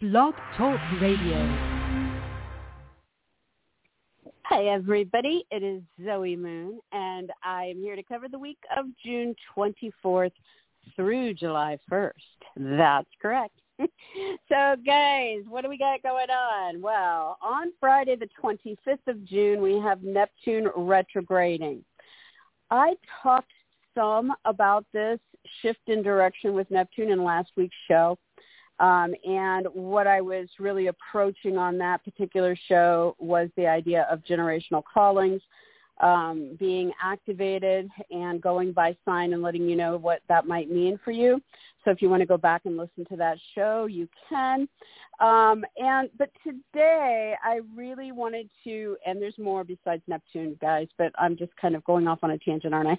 Blog Talk Radio. Hi, everybody. It is Zoe Moon, and I am here to cover the week of June 24th through July 1st. That's correct. so, guys, what do we got going on? Well, on Friday, the 25th of June, we have Neptune retrograding. I talked some about this shift in direction with Neptune in last week's show. Um, and what I was really approaching on that particular show was the idea of generational callings um, being activated and going by sign and letting you know what that might mean for you. So if you want to go back and listen to that show, you can. Um, and but today I really wanted to, and there's more besides Neptune, guys. But I'm just kind of going off on a tangent, aren't I?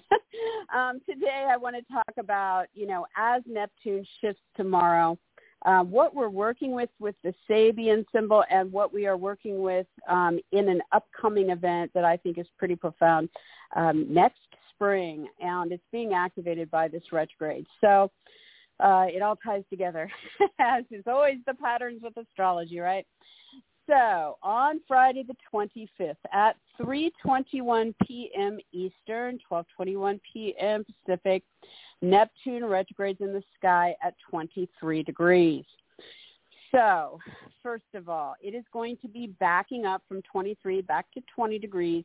um, today I want to talk about, you know, as Neptune shifts tomorrow um, what we're working with with the Sabian symbol and what we are working with um, in an upcoming event that I think is pretty profound um, next spring, and it's being activated by this retrograde. So uh, it all ties together, as is always the patterns with astrology, right? So on Friday the 25th at 3:21 p.m. Eastern, 12:21 p.m. Pacific, Neptune retrogrades in the sky at 23 degrees. So, first of all, it is going to be backing up from 23 back to 20 degrees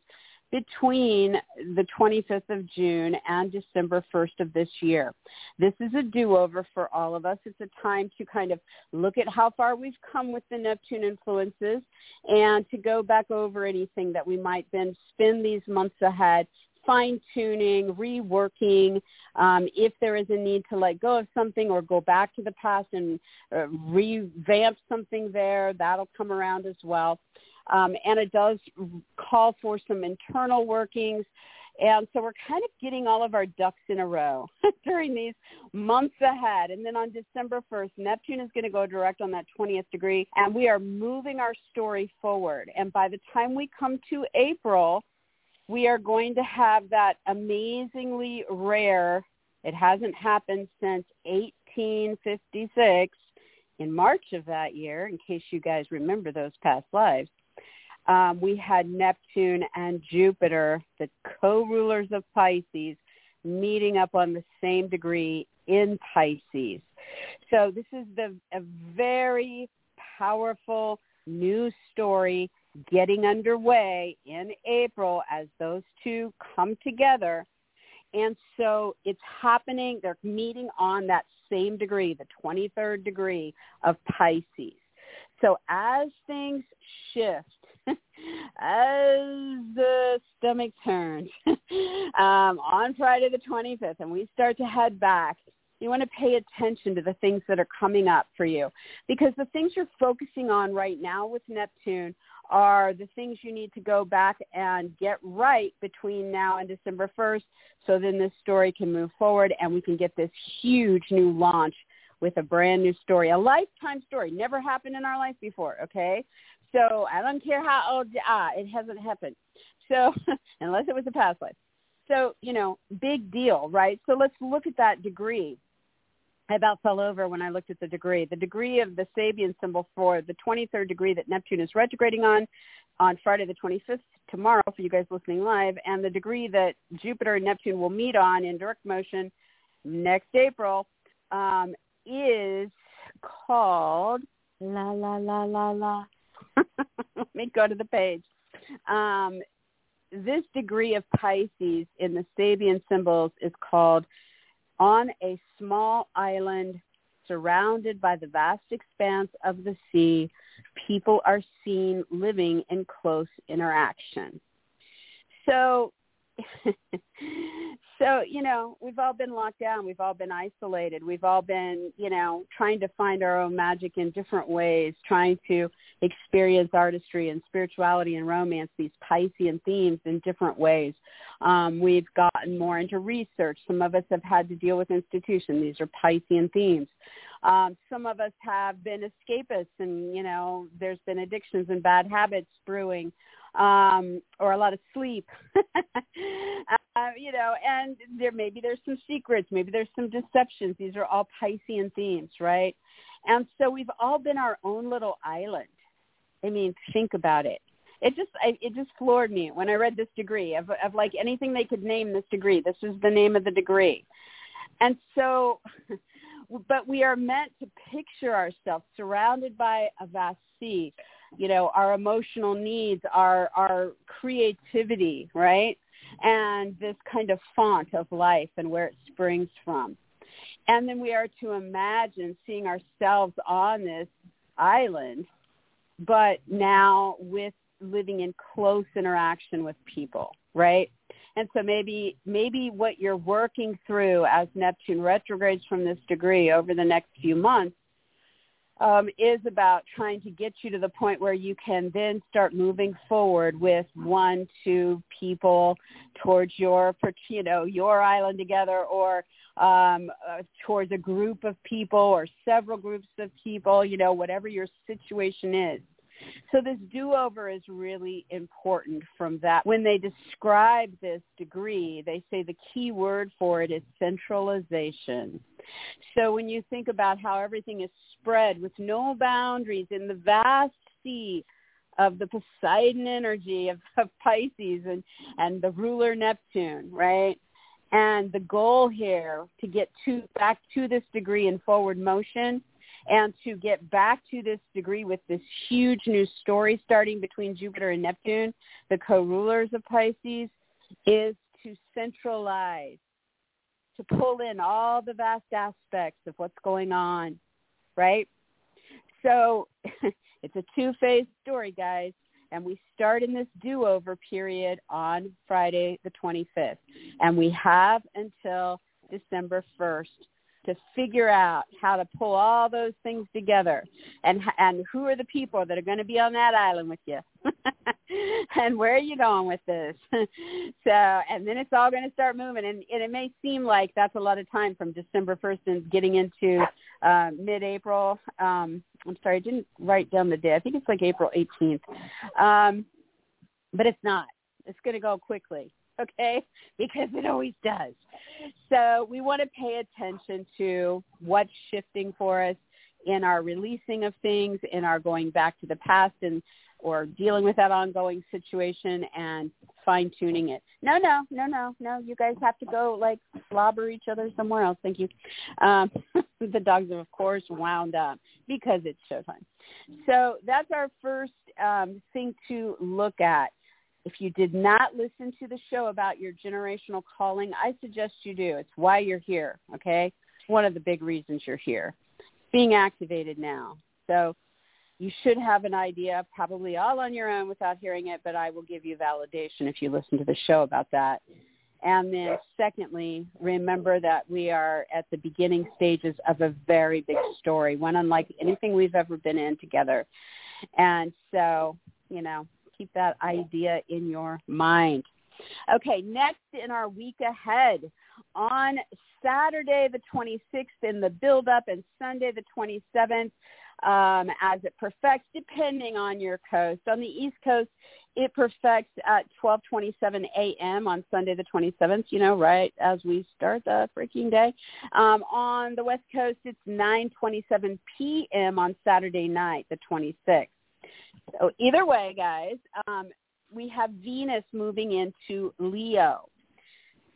between the 25th of June and December 1st of this year. This is a do-over for all of us. It's a time to kind of look at how far we've come with the Neptune influences and to go back over anything that we might then spend these months ahead fine tuning, reworking. Um, if there is a need to let go of something or go back to the past and uh, revamp something there, that'll come around as well. Um, and it does call for some internal workings. And so we're kind of getting all of our ducks in a row during these months ahead. And then on December 1st, Neptune is going to go direct on that 20th degree, and we are moving our story forward. And by the time we come to April, we are going to have that amazingly rare, it hasn't happened since 1856 in March of that year, in case you guys remember those past lives. Um, we had Neptune and Jupiter, the co-rulers of Pisces, meeting up on the same degree in Pisces. So this is the, a very powerful new story getting underway in April as those two come together. And so it's happening, they're meeting on that same degree, the 23rd degree of Pisces. So as things shift, as the stomach turns um, on Friday the 25th and we start to head back, you want to pay attention to the things that are coming up for you because the things you're focusing on right now with Neptune are the things you need to go back and get right between now and December 1st so then this story can move forward and we can get this huge new launch with a brand new story, a lifetime story, never happened in our life before, okay? So I don't care how old, ah, it hasn't happened. So unless it was a past life. So, you know, big deal, right? So let's look at that degree. I about fell over when I looked at the degree. The degree of the Sabian symbol for the 23rd degree that Neptune is retrograding on, on Friday the 25th, tomorrow for you guys listening live, and the degree that Jupiter and Neptune will meet on in direct motion next April um, is called la la la la la. Let me go to the page. Um, this degree of Pisces in the Sabian symbols is called on a small island surrounded by the vast expanse of the sea, people are seen living in close interaction. So so, you know, we've all been locked down. We've all been isolated. We've all been, you know, trying to find our own magic in different ways, trying to experience artistry and spirituality and romance, these Piscean themes in different ways. Um, we've gotten more into research. Some of us have had to deal with institution. These are Piscean themes. Um, some of us have been escapists and, you know, there's been addictions and bad habits brewing um, or a lot of sleep. uh, you know, and there maybe there's some secrets, maybe there's some deceptions. These are all Piscean themes, right? And so we've all been our own little island. I mean, think about it. It just I, it just floored me when I read this degree of of like anything they could name this degree. This is the name of the degree. And so but we are meant to picture ourselves surrounded by a vast sea you know our emotional needs our our creativity right? And this kind of font of life and where it springs from. And then we are to imagine seeing ourselves on this island but now with living in close interaction with people right? And so maybe maybe what you're working through as Neptune retrogrades from this degree over the next few months um, is about trying to get you to the point where you can then start moving forward with one, two people towards your, you know, your island together, or um, uh, towards a group of people or several groups of people, you know, whatever your situation is. So this do-over is really important from that. When they describe this degree, they say the key word for it is centralization. So when you think about how everything is spread with no boundaries in the vast sea of the Poseidon energy of, of Pisces and, and the ruler Neptune, right? And the goal here to get to back to this degree in forward motion and to get back to this degree with this huge new story starting between Jupiter and Neptune, the co-rulers of Pisces, is to centralize, to pull in all the vast aspects of what's going on, right? So it's a two-phase story, guys. And we start in this do-over period on Friday the 25th. And we have until December 1st to figure out how to pull all those things together. And and who are the people that are going to be on that island with you? And where are you going with this? So and then it's all going to start moving. And, and it may seem like that's a lot of time from december 1st and getting into uh, mid-april. Um, i'm sorry i didn't write down the day. I think it's like april 18th um, but it's not. It's going to go quickly okay? Because it always does. So we want to pay attention to what's shifting for us in our releasing of things, in our going back to the past and or dealing with that ongoing situation and fine tuning it. No, no, no, no, no. You guys have to go like slobber each other somewhere else. Thank you. Um, the dogs are of course wound up because it's showtime. So that's our first um, thing to look at if you did not listen to the show about your generational calling, I suggest you do. It's why you're here, okay? It's one of the big reasons you're here. It's being activated now. So you should have an idea, probably all on your own without hearing it, but I will give you validation if you listen to the show about that. And then secondly, remember that we are at the beginning stages of a very big story, one unlike anything we've ever been in together. And so, you know, keep that idea in your mind. Okay, next in our week ahead, on Saturday the 26th in the build-up and Sunday the 27th um, as it perfects, depending on your coast. On the East Coast, it perfects at 12:27 a.m. on Sunday the 27th. You know, right as we start the freaking day. Um, on the West Coast, it's 9:27 p.m. on Saturday night, the 26th. So either way, guys, um, we have Venus moving into Leo.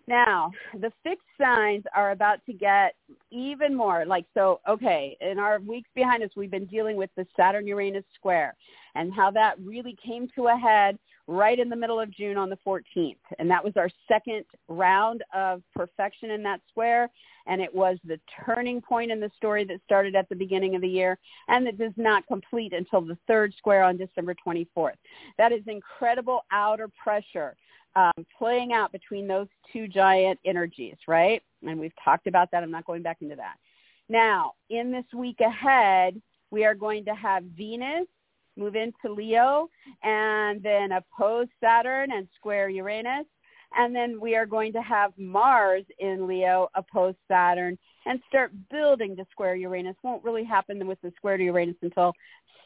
Now, the fixed signs are about to get even more like so okay, in our weeks behind us we've been dealing with the Saturn Uranus square and how that really came to a head right in the middle of June on the 14th. And that was our second round of perfection in that square. And it was the turning point in the story that started at the beginning of the year and that does not complete until the third square on December 24th. That is incredible outer pressure um, playing out between those two giant energies, right? And we've talked about that. I'm not going back into that. Now, in this week ahead, we are going to have Venus move into Leo and then oppose Saturn and square Uranus. And then we are going to have Mars in Leo oppose Saturn and start building to square Uranus. Won't really happen with the square to Uranus until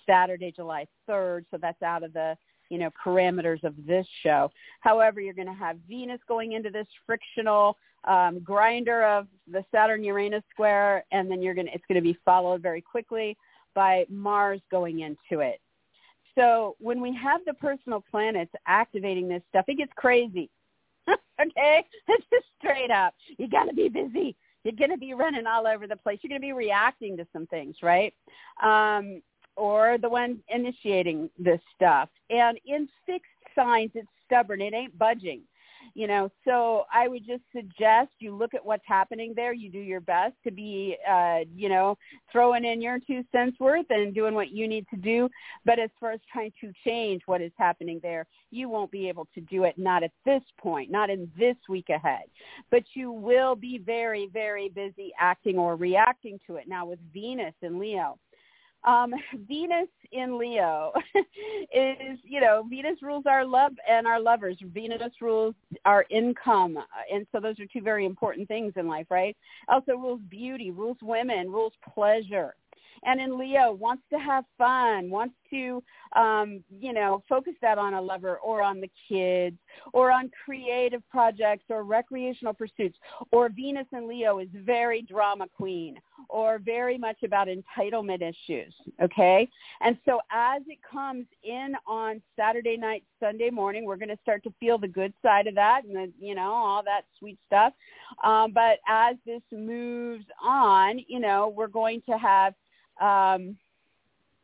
Saturday, July 3rd. So that's out of the you know, parameters of this show. However, you're going to have Venus going into this frictional um, grinder of the Saturn Uranus square, and then you're going to it's going to be followed very quickly by Mars going into it. So when we have the personal planets activating this stuff, it gets crazy. okay, it's just straight up. You got to be busy. You're going to be running all over the place. You're going to be reacting to some things, right? Um, or the one initiating this stuff. And in fixed signs, it's stubborn. It ain't budging you know so i would just suggest you look at what's happening there. You do your best to be uh you know throwing in your two cents worth and doing what you need to do. But as far as trying to change what is happening there you won't be able to do it not at this point not in this week ahead. But you will be very very busy acting or reacting to it. Now with venus and leo um, Venus in Leo is, you know, Venus rules our love and our lovers. Venus rules our income. And so those are two very important things in life, right? Also rules beauty, rules women, rules pleasure and in Leo wants to have fun, wants to, um, you know, focus that on a lover or on the kids or on creative projects or recreational pursuits. Or Venus in Leo is very drama queen or very much about entitlement issues. Okay. And so as it comes in on Saturday night, Sunday morning, we're going to start to feel the good side of that and the, you know, all that sweet stuff. Um, but as this moves on, you know, we're going to have um,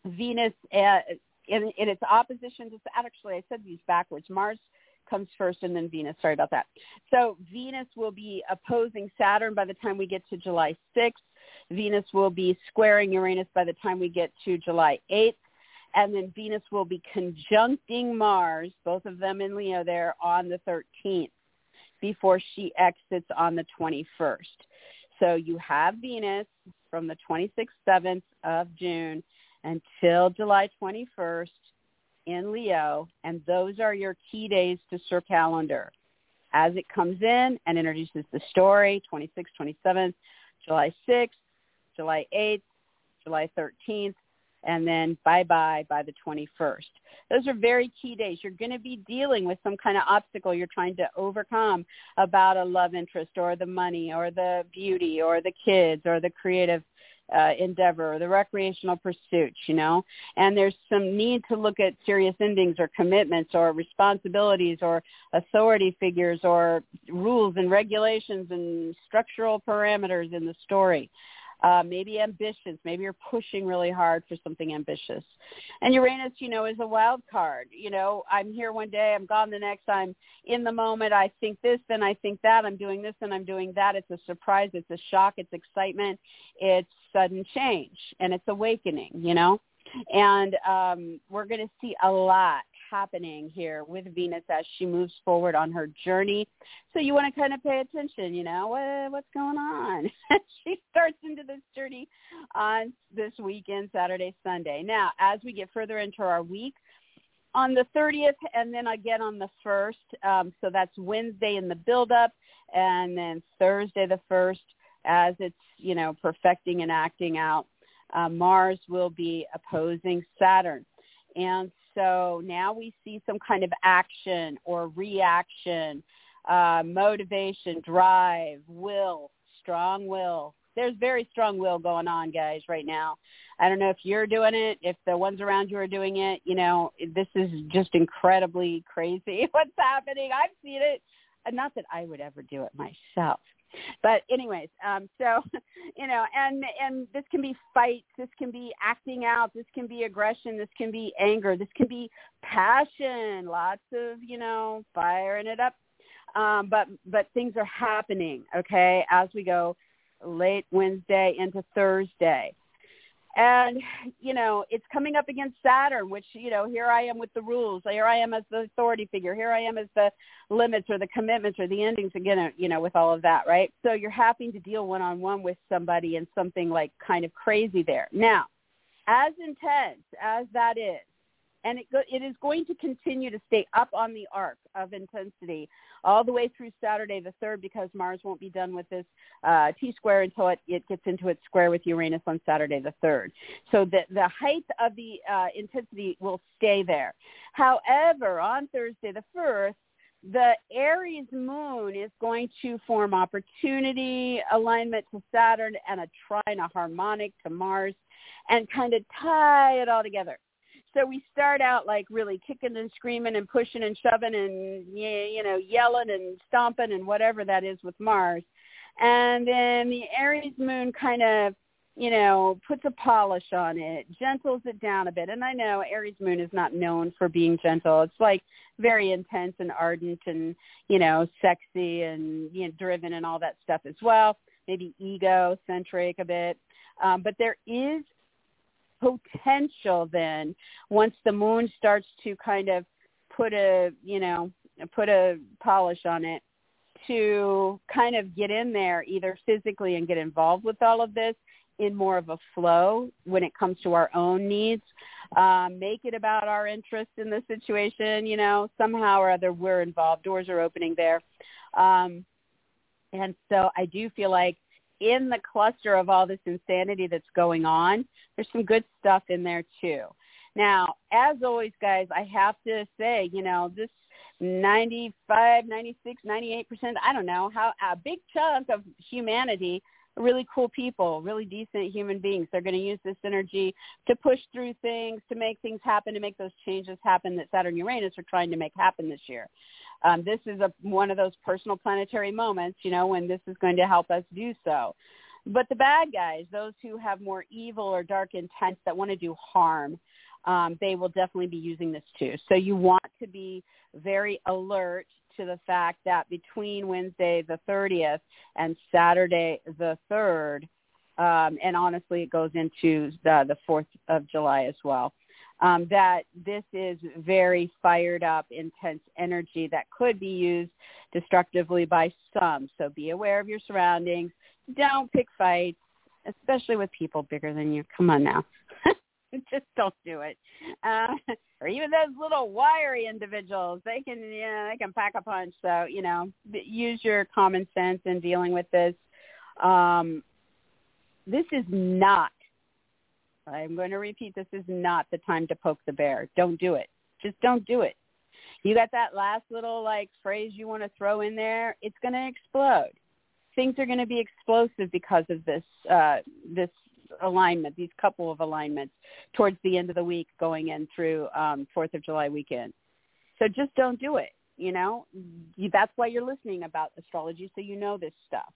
Venus uh, in, in its opposition to actually I said these backwards. Mars comes first and then Venus. Sorry about that. So Venus will be opposing Saturn by the time we get to July 6th. Venus will be squaring Uranus by the time we get to July 8th. And then Venus will be conjuncting Mars, both of them in Leo there, on the 13th before she exits on the 21st. So you have Venus from the 26th, 7th of June until July 21st in Leo, and those are your key days to Sir Calendar. As it comes in and introduces the story, 26th, 27th, July 6th, July 8th, July 13th, and then bye-bye by the 21st. Those are very key days. You're going to be dealing with some kind of obstacle you're trying to overcome about a love interest or the money or the beauty or the kids or the creative uh, endeavor or the recreational pursuits, you know, and there's some need to look at serious endings or commitments or responsibilities or authority figures or rules and regulations and structural parameters in the story uh, maybe ambitious. Maybe you're pushing really hard for something ambitious. And Uranus, you know, is a wild card. You know, I'm here one day, I'm gone the next. I'm in the moment. I think this, then I think that. I'm doing this, and I'm doing that. It's a surprise. It's a shock. It's excitement. It's sudden change, and it's awakening. You know, and um, we're going to see a lot happening here with Venus as she moves forward on her journey. So you want to kind of pay attention, you know, what, what's going on? she starts into this journey on this weekend, Saturday, Sunday. Now, as we get further into our week, on the 30th and then again on the 1st, um, so that's Wednesday in the build-up, and then Thursday the 1st as it's, you know, perfecting and acting out. Uh, Mars will be opposing Saturn. And so now we see some kind of action or reaction, uh, motivation, drive, will, strong will. There's very strong will going on, guys, right now. I don't know if you're doing it, if the ones around you are doing it. You know, this is just incredibly crazy what's happening. I've seen it. Not that I would ever do it myself, but anyways, um, so you know, and and this can be fights, this can be acting out, this can be aggression, this can be anger, this can be passion, lots of you know firing it up. Um, but but things are happening, okay, as we go late Wednesday into Thursday and you know it's coming up against saturn which you know here i am with the rules. Here i am as the authority figure. Here i am as the limits or the commitments or the endings again you know with all of that right? So you're having to deal one on one with somebody and something like kind of crazy there. Now as intense as that is and it, go, it is going to continue to stay up on the arc of intensity all the way through Saturday the 3rd because Mars won't be done with this uh, T-square until it, it gets into its square with Uranus on Saturday the 3rd. So the, the height of the uh, intensity will stay there. However, on Thursday the 1st, the Aries moon is going to form opportunity alignment to Saturn and a trine, a harmonic to Mars, and kind of tie it all together so we start out like really kicking and screaming and pushing and shoving and you know yelling and stomping and whatever that is with Mars, and then the Aries moon kind of you know puts a polish on it, gentles it down a bit. And I know Aries moon is not known for being gentle. It's like very intense and ardent and you know sexy and you know driven and all that stuff as well. Maybe egocentric a bit. Um, but there is potential then once the moon starts to kind of put a you know put a polish on it to kind of get in there either physically and get involved with all of this in more of a flow when it comes to our own needs um, make it about our interest in the situation you know somehow or other we're involved doors are opening there. Um, and so i do feel like in the cluster of all this insanity that's going on, there's some good stuff in there too. Now, as always, guys, I have to say, you know, this 95, 96, 98%, I don't know, how a big chunk of humanity really cool people, really decent human beings. They're going to use this energy to push through things, to make things happen, to make those changes happen that Saturn Uranus are trying to make happen this year. Um, this is a, one of those personal planetary moments, you know, when this is going to help us do so. But the bad guys, those who have more evil or dark intent that want to do harm, um, they will definitely be using this too. So you want to be very alert to the fact that between Wednesday the 30th and Saturday the 3rd, um, and honestly it goes into the, the 4th of July as well, um, that this is very fired up, intense energy that could be used destructively by some. So be aware of your surroundings. Don't pick fights, especially with people bigger than you. Come on now. just don't do it. Uh, or even those little wiry individuals, they can, you know, they can pack a punch. So, you know, use your common sense in dealing with this. Um, this is not, I'm going to repeat, this is not the time to poke the bear. Don't do it. Just don't do it. You got that last little like phrase you want to throw in there, it's going to explode. Things are going to be explosive because of this uh, this alignment, these couple of alignments towards the end of the week going in through um, 4th of July weekend. So just don't do it. You know, that's why you're listening about astrology, so you know this stuff.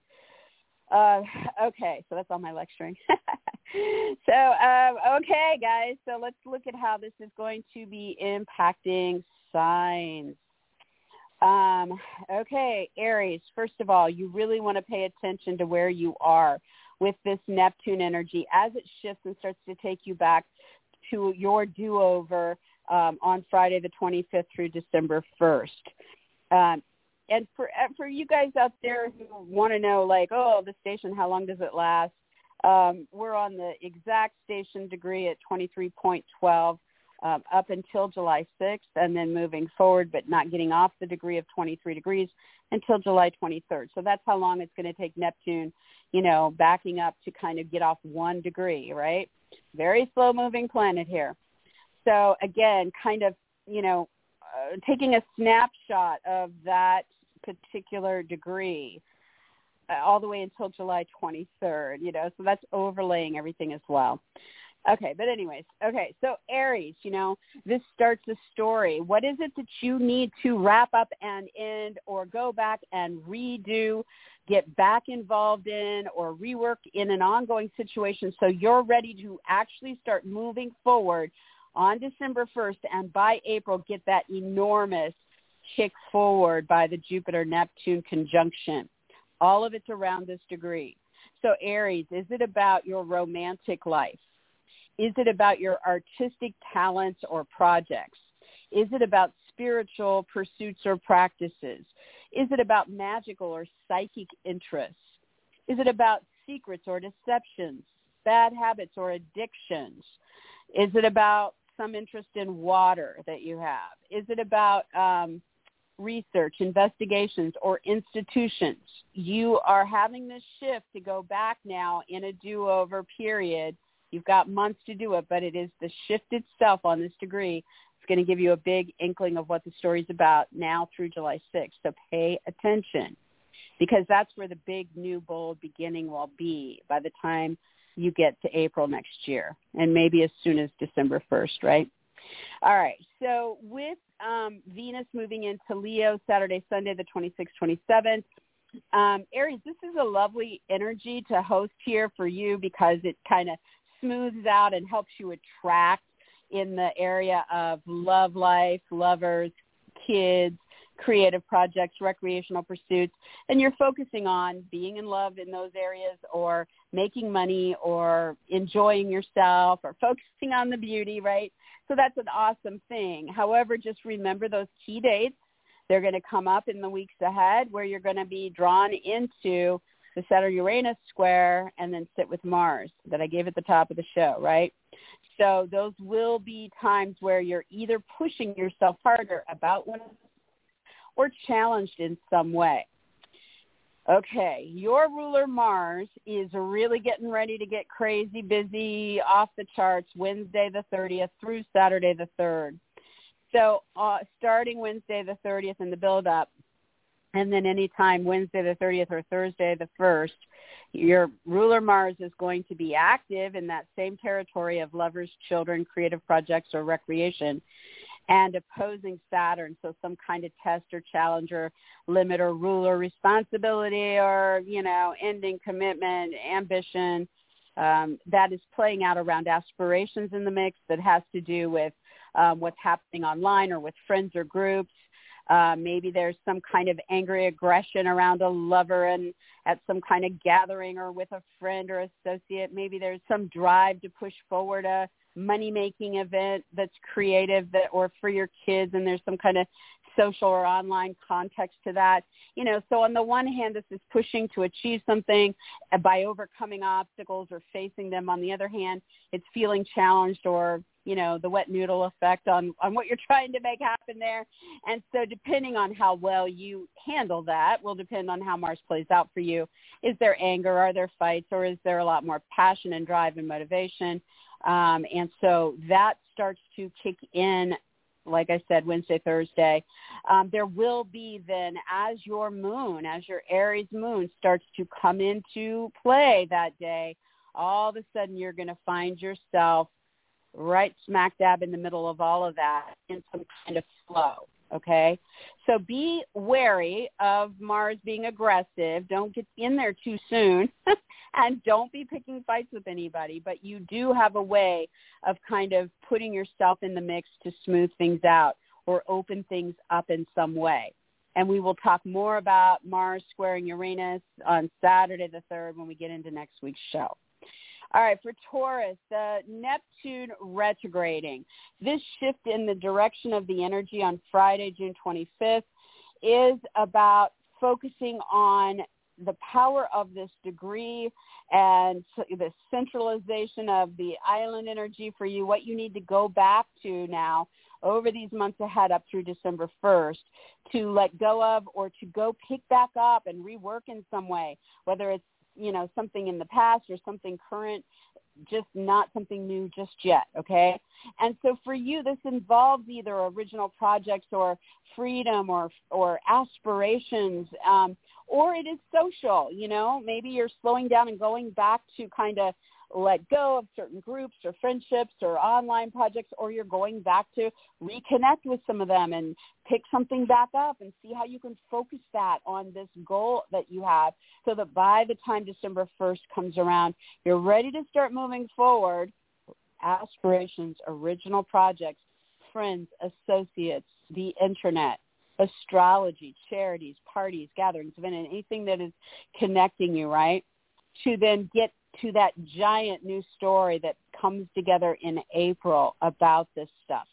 Uh, okay, so that's all my lecturing. so, um, okay, guys, so let's look at how this is going to be impacting signs. Um, okay, Aries, first of all, you really want to pay attention to where you are with this Neptune energy as it shifts and starts to take you back to your do-over um, on Friday the 25th through December 1st. Um, and for uh, for you guys out there who want to know, like, oh, the station, how long does it last? Um, we're on the exact station degree at 23.12 um, up until July 6th, and then moving forward, but not getting off the degree of 23 degrees until July 23rd. So that's how long it's going to take Neptune you know, backing up to kind of get off one degree, right? Very slow moving planet here. So again, kind of, you know, uh, taking a snapshot of that particular degree uh, all the way until July 23rd, you know, so that's overlaying everything as well. Okay, but anyways, okay, so Aries, you know, this starts the story. What is it that you need to wrap up and end or go back and redo, get back involved in or rework in an ongoing situation so you're ready to actually start moving forward on December 1st and by April get that enormous kick forward by the Jupiter-Neptune conjunction. All of it's around this degree. So Aries, is it about your romantic life? Is it about your artistic talents or projects? Is it about spiritual pursuits or practices? Is it about magical or psychic interests? Is it about secrets or deceptions, bad habits or addictions? Is it about some interest in water that you have? Is it about um, research, investigations, or institutions? You are having this shift to go back now in a do-over period. You've got months to do it, but it is the shift itself on this degree. It's going to give you a big inkling of what the story's about now through July 6th. So pay attention because that's where the big new bold beginning will be by the time you get to April next year and maybe as soon as December 1st, right? All right. So with um, Venus moving into Leo Saturday, Sunday, the 26th, 27th, um, Aries, this is a lovely energy to host here for you because it kind of smooths out and helps you attract in the area of love life, lovers, kids, creative projects, recreational pursuits, and you're focusing on being in love in those areas or making money or enjoying yourself or focusing on the beauty, right? So that's an awesome thing. However, just remember those key dates. They're going to come up in the weeks ahead where you're going to be drawn into the Saturn-Uranus square and then sit with Mars that I gave at the top of the show, right? So those will be times where you're either pushing yourself harder about one or challenged in some way. Okay, your ruler Mars is really getting ready to get crazy busy off the charts Wednesday the 30th through Saturday the 3rd. So uh, starting Wednesday the 30th in the build-up, and then anytime Wednesday the 30th or Thursday the 1st, your ruler Mars is going to be active in that same territory of lovers, children, creative projects, or recreation and opposing Saturn. So some kind of test or challenge or limit or rule or responsibility or, you know, ending commitment, ambition. Um, that is playing out around aspirations in the mix that has to do with um, what's happening online or with friends or groups. Uh, maybe there's some kind of angry aggression around a lover and at some kind of gathering or with a friend or associate. Maybe there's some drive to push forward a money making event that's creative that or for your kids and there's some kind of social or online context to that you know so on the one hand this is pushing to achieve something by overcoming obstacles or facing them on the other hand it's feeling challenged or you know the wet noodle effect on on what you're trying to make happen there. And so depending on how well you handle that will depend on how mars plays out for you. Is there anger? Are there fights? Or is there a lot more passion and drive and motivation? Um, and so that starts to kick in, like I said, Wednesday, Thursday. Um, there will be then, as your moon, as your Aries moon starts to come into play that day, all of a sudden you're going to find yourself right smack dab in the middle of all of that in some kind of flow. Okay, so be wary of Mars being aggressive. Don't get in there too soon, and don't be picking fights with anybody. But you do have a way of kind of putting yourself in the mix to smooth things out or open things up in some way. And we will talk more about Mars squaring Uranus on Saturday the 3rd when we get into next week's show. All right, for Taurus, the Neptune retrograding. This shift in the direction of the energy on Friday, June 25th, is about focusing on the power of this degree and the centralization of the island energy for you, what you need to go back to now over these months ahead up through December 1st to let go of or to go pick back up and rework in some way, whether it's you know something in the past or something current just not something new just yet okay? And so for you this involves either original projects or freedom or or aspirations um or it is social you know? Maybe you're slowing down and going back to kind of let go of certain groups or friendships or online projects or you're going back to reconnect with some of them and pick something back up and see how you can focus that on this goal that you have so that by the time December 1st comes around, you're ready to start moving forward. Aspirations, original projects, friends, associates, the internet, astrology, charities, parties, gatherings, anything that is connecting you, right? To then get to that giant new story that comes together in April about this stuff.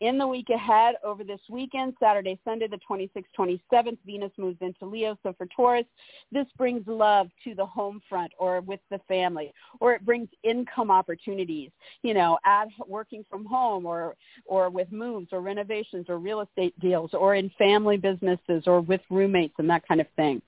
in the week ahead over this weekend, Saturday, Sunday, the 26th, 27th, Venus moves into Leo. So for Taurus, this brings love to the home front or with the family, or it brings income opportunities, you know, at working from home or, or with moves or renovations or real estate deals or in family businesses or with roommates and that kind of thing.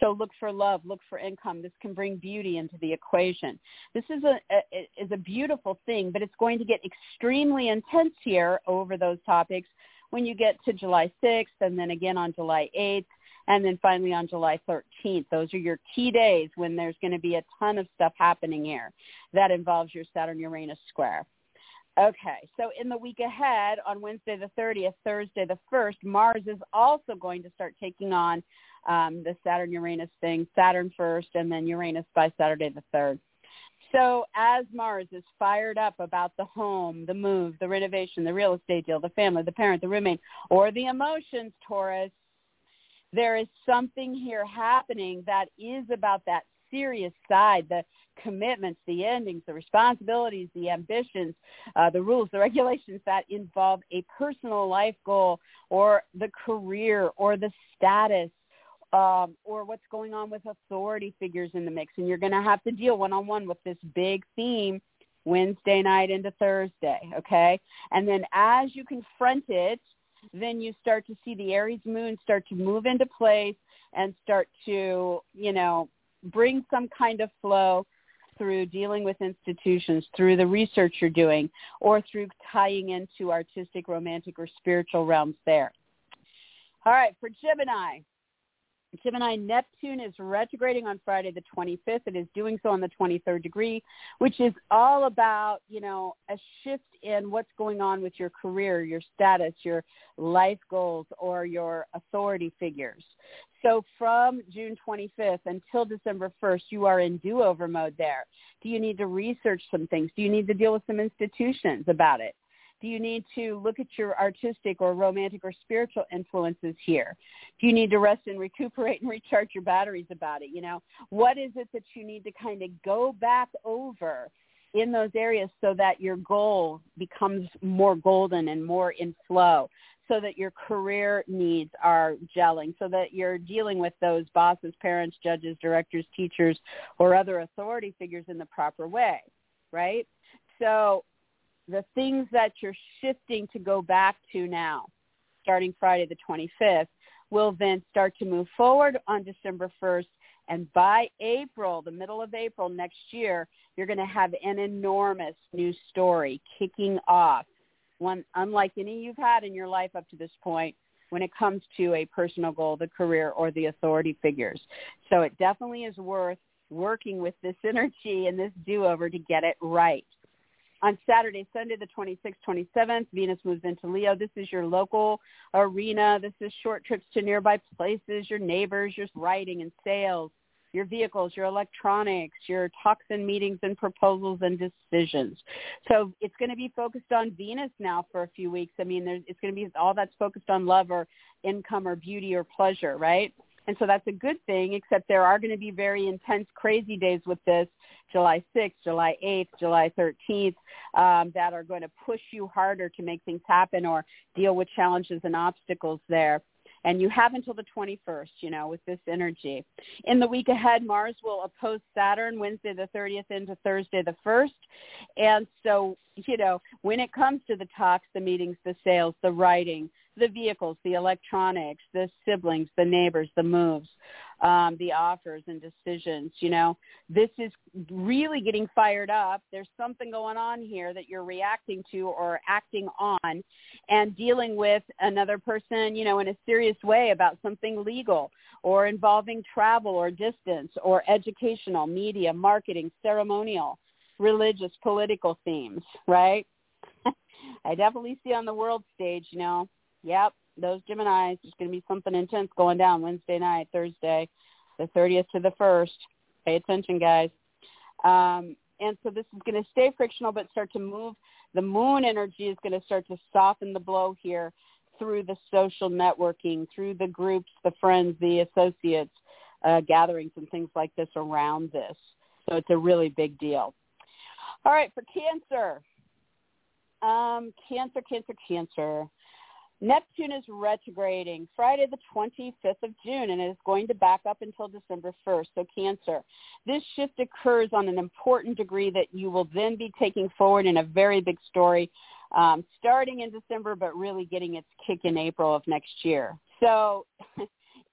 So look for love, look for income. This can bring beauty into the equation. This is a, a is a beautiful thing, but it's going to get extremely intense here over those topics when you get to July 6th and then again on July 8th and then finally on July 13th. Those are your key days when there's going to be a ton of stuff happening here that involves your Saturn-Uranus square. Okay, so in the week ahead, on Wednesday the 30th, Thursday the 1st, Mars is also going to start taking on um, the Saturn Uranus thing, Saturn first, and then Uranus by Saturday the third. So as Mars is fired up about the home, the move, the renovation, the real estate deal, the family, the parent, the roommate, or the emotions, Taurus, there is something here happening that is about that serious side, the commitments, the endings, the responsibilities, the ambitions, uh, the rules, the regulations that involve a personal life goal or the career or the status um, or what's going on with authority figures in the mix. And you're going to have to deal one-on-one with this big theme Wednesday night into Thursday, okay? And then as you confront it, then you start to see the Aries moon start to move into place and start to, you know, bring some kind of flow through dealing with institutions, through the research you're doing, or through tying into artistic, romantic, or spiritual realms there. All right, for Gemini, Gemini Neptune is retrograding on Friday the 25th. It is doing so on the 23rd degree, which is all about, you know, a shift in what's going on with your career, your status, your life goals, or your authority figures. So from June 25th until December 1st, you are in do-over mode there. Do you need to research some things? Do you need to deal with some institutions about it? Do you need to look at your artistic or romantic or spiritual influences here? Do you need to rest and recuperate and recharge your batteries about it? You know, what is it that you need to kind of go back over in those areas so that your goal becomes more golden and more in flow? so that your career needs are gelling, so that you're dealing with those bosses, parents, judges, directors, teachers, or other authority figures in the proper way, right? So the things that you're shifting to go back to now, starting Friday the 25th, will then start to move forward on December 1st. And by April, the middle of April next year, you're going to have an enormous new story kicking off, one unlike any you've had in your life up to this point when it comes to a personal goal, the career, or the authority figures. So it definitely is worth working with this energy and this do-over to get it right. On Saturday, Sunday, the 26th, 27th, Venus moves into Leo. This is your local arena. This is short trips to nearby places, your neighbors, your writing and sales, your vehicles, your electronics, your talks and meetings and proposals and decisions. So it's going to be focused on Venus now for a few weeks. I mean, it's going to be all that's focused on love or income or beauty or pleasure, right? And so that's a good thing, except there are going to be very intense, crazy days with this, July 6th, July 8th, July 13th, um, that are going to push you harder to make things happen or deal with challenges and obstacles there. And you have until the 21st, you know, with this energy. In the week ahead, Mars will oppose Saturn Wednesday the 30th into Thursday the 1st. And so, you know, when it comes to the talks, the meetings, the sales, the writing, the vehicles, the electronics, the siblings, the neighbors, the moves, um, the offers and decisions. You know, this is really getting fired up. There's something going on here that you're reacting to or acting on and dealing with another person, you know, in a serious way about something legal or involving travel or distance or educational, media, marketing, ceremonial, religious, political themes, right? I definitely see on the world stage, you know, Yep, those Geminis. There's going to be something intense going down Wednesday night, Thursday, the 30th to the 1st. Pay attention, guys. Um, and so this is going to stay frictional, but start to move. The moon energy is going to start to soften the blow here through the social networking, through the groups, the friends, the associates, uh, gatherings, and things like this around this. So it's a really big deal. All right, for Cancer, Um, cancer, Cancer, Cancer. Neptune is retrograding Friday the 25th of June and is going to back up until December 1st. So Cancer, this shift occurs on an important degree that you will then be taking forward in a very big story um, starting in December, but really getting its kick in April of next year. So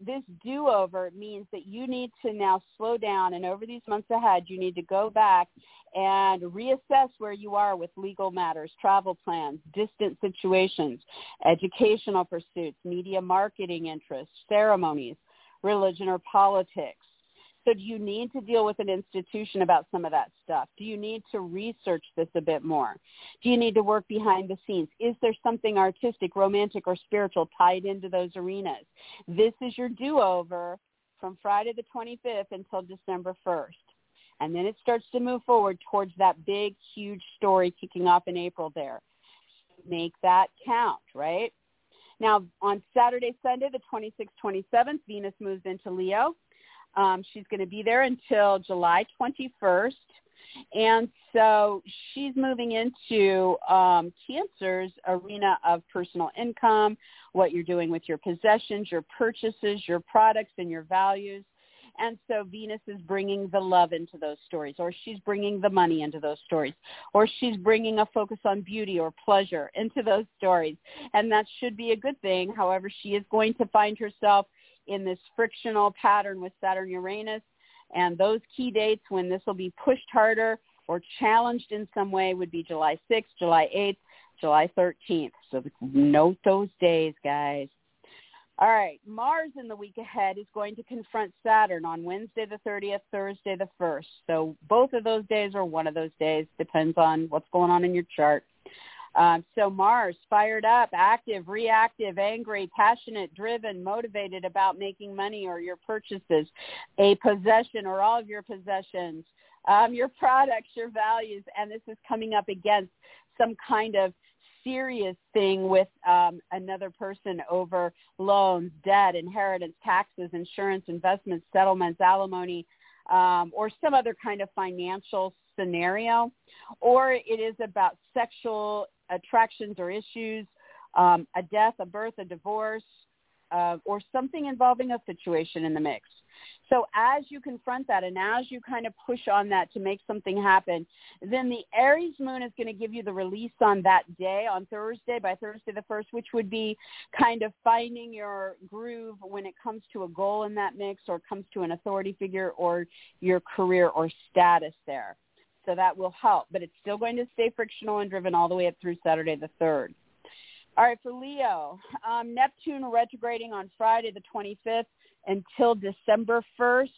this do-over means that you need to now slow down and over these months ahead you need to go back and reassess where you are with legal matters, travel plans, distant situations, educational pursuits, media marketing interests, ceremonies, religion or politics. So do you need to deal with an institution about some of that stuff? Do you need to research this a bit more? Do you need to work behind the scenes? Is there something artistic, romantic, or spiritual tied into those arenas? This is your do-over from Friday the 25th until December 1st. And then it starts to move forward towards that big, huge story kicking off in April there. Make that count, right? Now, on Saturday, Sunday, the 26th, 27th, Venus moves into Leo. Um, she's going to be there until July 21st. And so she's moving into um, Cancer's arena of personal income, what you're doing with your possessions, your purchases, your products, and your values. And so Venus is bringing the love into those stories, or she's bringing the money into those stories, or she's bringing a focus on beauty or pleasure into those stories. And that should be a good thing. However, she is going to find herself in this frictional pattern with Saturn Uranus. And those key dates when this will be pushed harder or challenged in some way would be July 6th, July 8th, July 13th. So note those days, guys. All right, Mars in the week ahead is going to confront Saturn on Wednesday the 30th, Thursday the 1st. So both of those days or one of those days depends on what's going on in your chart. Um, so Mars, fired up, active, reactive, angry, passionate, driven, motivated about making money or your purchases, a possession or all of your possessions, um, your products, your values, and this is coming up against some kind of serious thing with um, another person over loans, debt, inheritance, taxes, insurance, investments, settlements, alimony, um, or some other kind of financial scenario, or it is about sexual attractions or issues, um, a death, a birth, a divorce, uh, or something involving a situation in the mix. So as you confront that and as you kind of push on that to make something happen, then the Aries moon is going to give you the release on that day, on Thursday, by Thursday the 1st, which would be kind of finding your groove when it comes to a goal in that mix or comes to an authority figure or your career or status there. So that will help, but it's still going to stay frictional and driven all the way up through Saturday the 3rd. All right, for Leo, um, Neptune retrograding on Friday the 25th until December 1st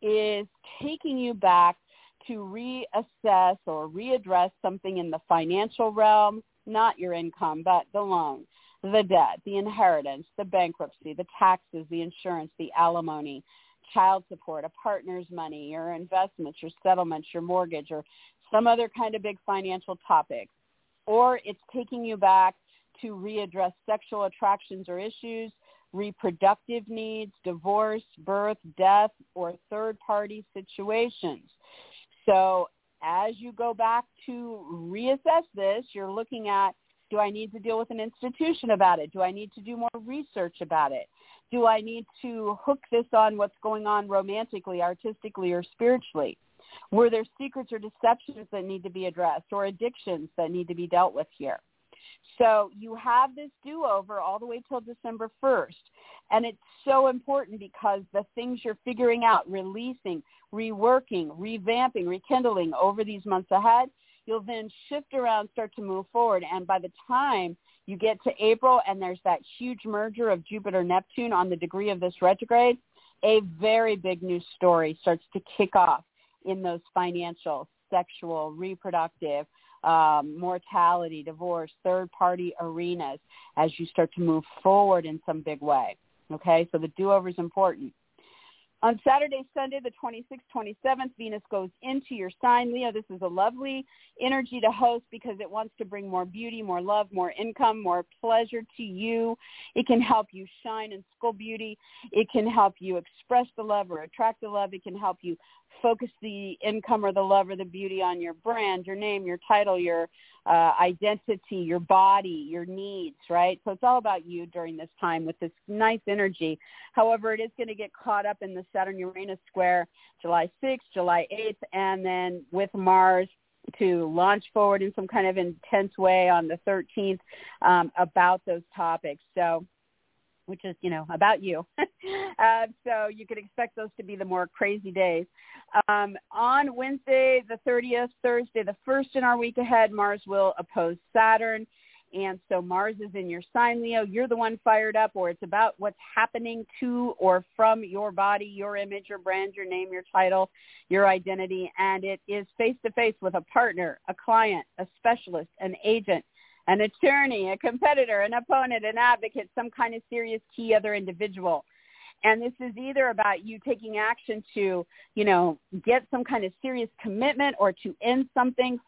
is taking you back to reassess or readdress something in the financial realm, not your income, but the loan, the debt, the inheritance, the bankruptcy, the taxes, the insurance, the alimony, child support, a partner's money, your investments, your settlements, your mortgage, or some other kind of big financial topic. Or it's taking you back to readdress sexual attractions or issues, reproductive needs, divorce, birth, death, or third-party situations. So as you go back to reassess this, you're looking at, do I need to deal with an institution about it? Do I need to do more research about it? Do I need to hook this on what's going on romantically, artistically, or spiritually? Were there secrets or deceptions that need to be addressed or addictions that need to be dealt with here? So you have this do-over all the way till December 1st. And it's so important because the things you're figuring out, releasing, reworking, revamping, rekindling over these months ahead, you'll then shift around, start to move forward. And by the time you get to April and there's that huge merger of Jupiter-Neptune on the degree of this retrograde, a very big news story starts to kick off in those financial, sexual, reproductive, um, mortality, divorce, third-party arenas as you start to move forward in some big way. Okay, so the do-over is important. On Saturday, Sunday, the 26th, 27th, Venus goes into your sign. Leo, this is a lovely energy to host because it wants to bring more beauty, more love, more income, more pleasure to you. It can help you shine in school beauty. It can help you express the love or attract the love. It can help you focus the income or the love or the beauty on your brand, your name, your title, your uh, identity, your body, your needs, right? So it's all about you during this time with this nice energy. However, it is going to get caught up in the Saturn-Uranus square July 6th, July 8th, and then with Mars to launch forward in some kind of intense way on the 13th um, about those topics. So which is, you know, about you. uh, so you could expect those to be the more crazy days. Um, on Wednesday, the 30th, Thursday, the 1st in our week ahead, Mars will oppose Saturn. And so Mars is in your sign, Leo. You're the one fired up, or it's about what's happening to or from your body, your image, your brand, your name, your title, your identity. And it is face to face with a partner, a client, a specialist, an agent, an attorney, a competitor, an opponent, an advocate, some kind of serious key other individual. And this is either about you taking action to, you know, get some kind of serious commitment or to end something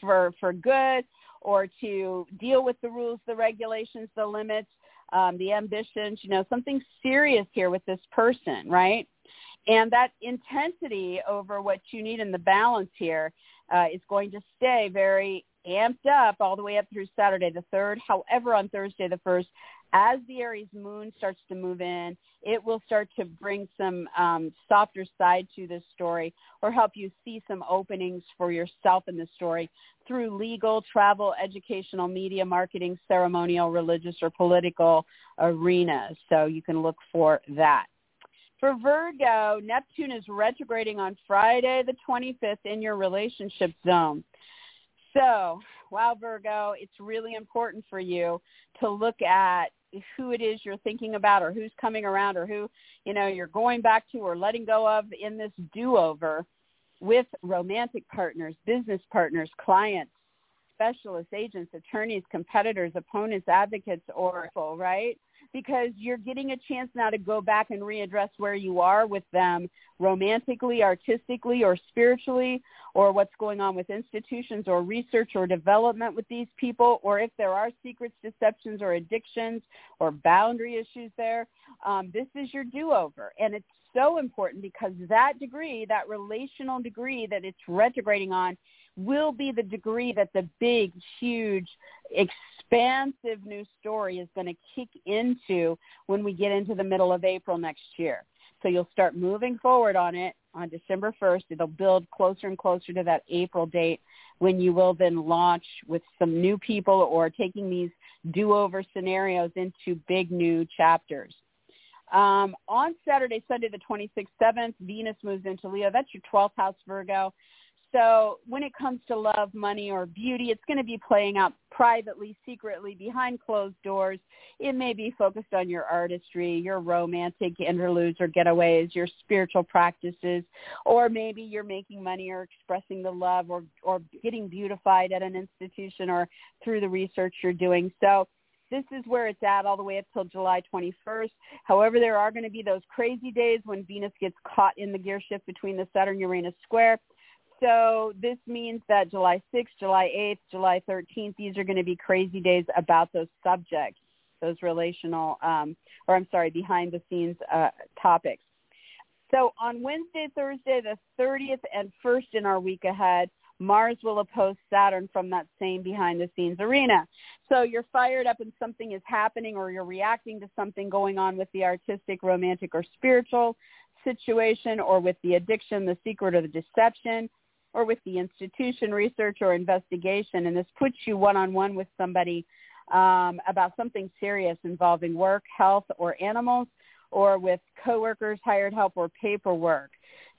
for, for good or to deal with the rules, the regulations, the limits, um, the ambitions, you know, something serious here with this person, right? And that intensity over what you need in the balance here uh, is going to stay very amped up all the way up through Saturday the 3rd. However, on Thursday the 1st, as the Aries moon starts to move in, it will start to bring some um, softer side to this story or help you see some openings for yourself in the story through legal, travel, educational, media, marketing, ceremonial, religious, or political arenas. So you can look for that. For Virgo, Neptune is retrograding on Friday the 25th in your relationship zone. So, wow, Virgo, it's really important for you to look at who it is you're thinking about or who's coming around or who, you know, you're going back to or letting go of in this do-over with romantic partners, business partners, clients, specialists, agents, attorneys, competitors, opponents, advocates, or right? Because you're getting a chance now to go back and readdress where you are with them romantically, artistically, or spiritually, or what's going on with institutions or research or development with these people, or if there are secrets, deceptions, or addictions or boundary issues there. Um, this is your do-over. And it's so important because that degree, that relational degree that it's retrograding on, will be the degree that the big, huge, expansive new story is going to kick into when we get into the middle of April next year. So you'll start moving forward on it on December 1st. It'll build closer and closer to that April date when you will then launch with some new people or taking these do-over scenarios into big new chapters. Um, on Saturday, Sunday, the 26th, 7th, Venus moves into Leo. That's your 12th house, Virgo. So when it comes to love, money, or beauty, it's going to be playing out privately, secretly, behind closed doors. It may be focused on your artistry, your romantic interludes or getaways, your spiritual practices, or maybe you're making money or expressing the love or, or getting beautified at an institution or through the research you're doing. So this is where it's at all the way up till July 21st. However, there are going to be those crazy days when Venus gets caught in the gear shift between the Saturn-Uranus square so this means that July 6th, July 8th, July 13th, these are going to be crazy days about those subjects, those relational, um, or I'm sorry, behind the scenes uh, topics. So on Wednesday, Thursday, the 30th and 1st in our week ahead, Mars will oppose Saturn from that same behind the scenes arena. So you're fired up and something is happening or you're reacting to something going on with the artistic, romantic, or spiritual situation or with the addiction, the secret, or the deception or with the institution, research, or investigation. And this puts you one-on-one with somebody um, about something serious involving work, health, or animals, or with coworkers, hired help, or paperwork.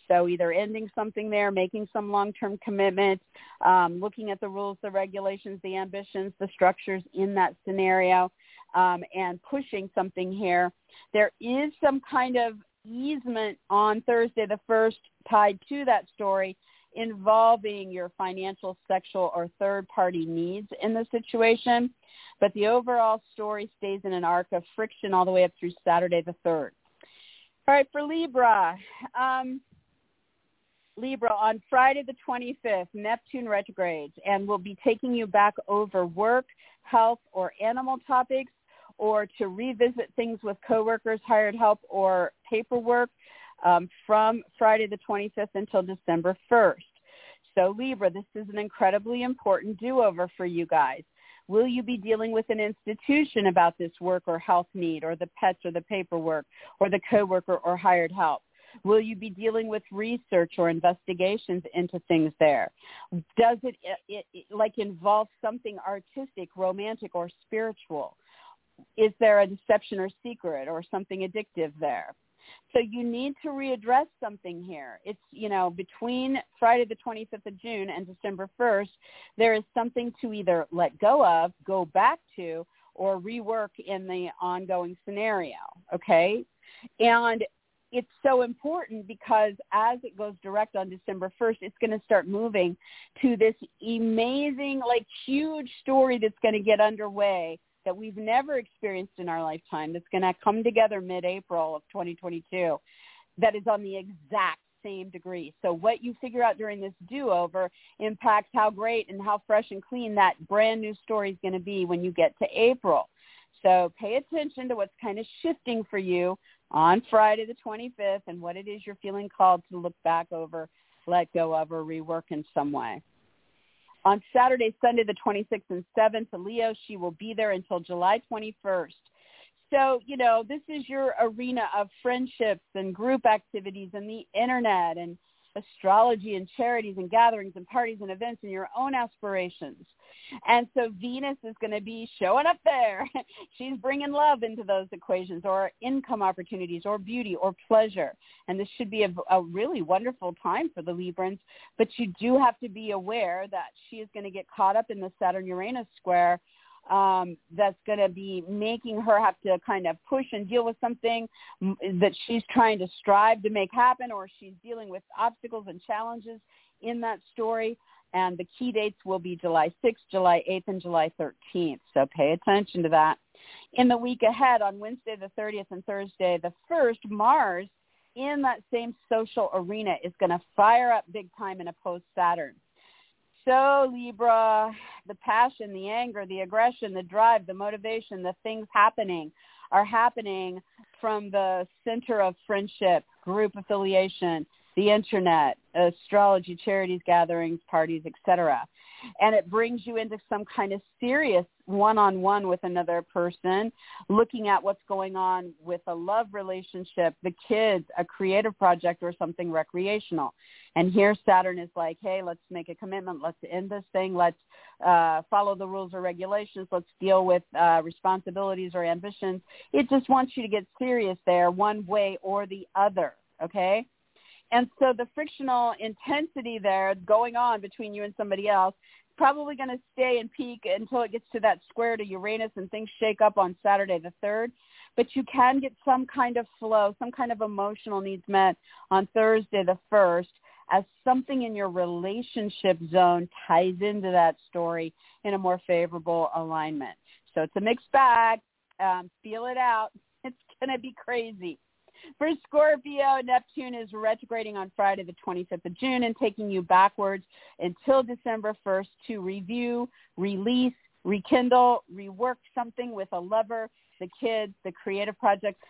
So either ending something there, making some long-term commitment, um, looking at the rules, the regulations, the ambitions, the structures in that scenario, um, and pushing something here. There is some kind of easement on Thursday the 1st tied to that story involving your financial, sexual, or third-party needs in the situation. But the overall story stays in an arc of friction all the way up through Saturday the 3rd. All right, for Libra. Um, Libra, on Friday the 25th, Neptune retrogrades and will be taking you back over work, health, or animal topics or to revisit things with coworkers, hired help, or paperwork um, from Friday the 25th until December 1st. So Libra, this is an incredibly important do-over for you guys. Will you be dealing with an institution about this work or health need or the pets or the paperwork or the coworker or hired help? Will you be dealing with research or investigations into things there? Does it, it, it like involve something artistic, romantic, or spiritual? Is there a deception or secret or something addictive there? So you need to readdress something here. It's, you know, between Friday the 25th of June and December 1st, there is something to either let go of, go back to, or rework in the ongoing scenario, okay? And it's so important because as it goes direct on December 1st, it's going to start moving to this amazing, like huge story that's going to get underway that we've never experienced in our lifetime that's going to come together mid-April of 2022 that is on the exact same degree. So what you figure out during this do-over impacts how great and how fresh and clean that brand new story is going to be when you get to April. So pay attention to what's kind of shifting for you on Friday the 25th and what it is you're feeling called to look back over, let go of, or rework in some way. On Saturday, Sunday, the 26th and 7th, Leo, she will be there until July 21st. So, you know, this is your arena of friendships and group activities and the internet and astrology and charities and gatherings and parties and events and your own aspirations. And so Venus is going to be showing up there. She's bringing love into those equations or income opportunities or beauty or pleasure. And this should be a, a really wonderful time for the Librans. But you do have to be aware that she is going to get caught up in the Saturn-Uranus square um, that's going to be making her have to kind of push and deal with something that she's trying to strive to make happen or she's dealing with obstacles and challenges in that story. And the key dates will be July 6th, July 8th, and July 13th. So pay attention to that. In the week ahead, on Wednesday the 30th and Thursday the 1st, Mars in that same social arena is going to fire up big time and oppose Saturn. So Libra, the passion, the anger, the aggression, the drive, the motivation, the things happening are happening from the center of friendship, group affiliation, the internet, astrology, charities, gatherings, parties, etc. And it brings you into some kind of serious one-on-one with another person, looking at what's going on with a love relationship, the kids, a creative project, or something recreational. And here Saturn is like, hey, let's make a commitment. Let's end this thing. Let's uh, follow the rules or regulations. Let's deal with uh, responsibilities or ambitions. It just wants you to get serious there one way or the other, okay? And so the frictional intensity there going on between you and somebody else probably going to stay and peak until it gets to that square to Uranus and things shake up on Saturday the 3rd. But you can get some kind of flow, some kind of emotional needs met on Thursday the 1st as something in your relationship zone ties into that story in a more favorable alignment. So it's a mixed bag. Um, feel it out. It's going to be crazy. For Scorpio, Neptune is retrograding on Friday the 25th of June and taking you backwards until December 1st to review, release, rekindle, rework something with a lover, the kids, the creative project.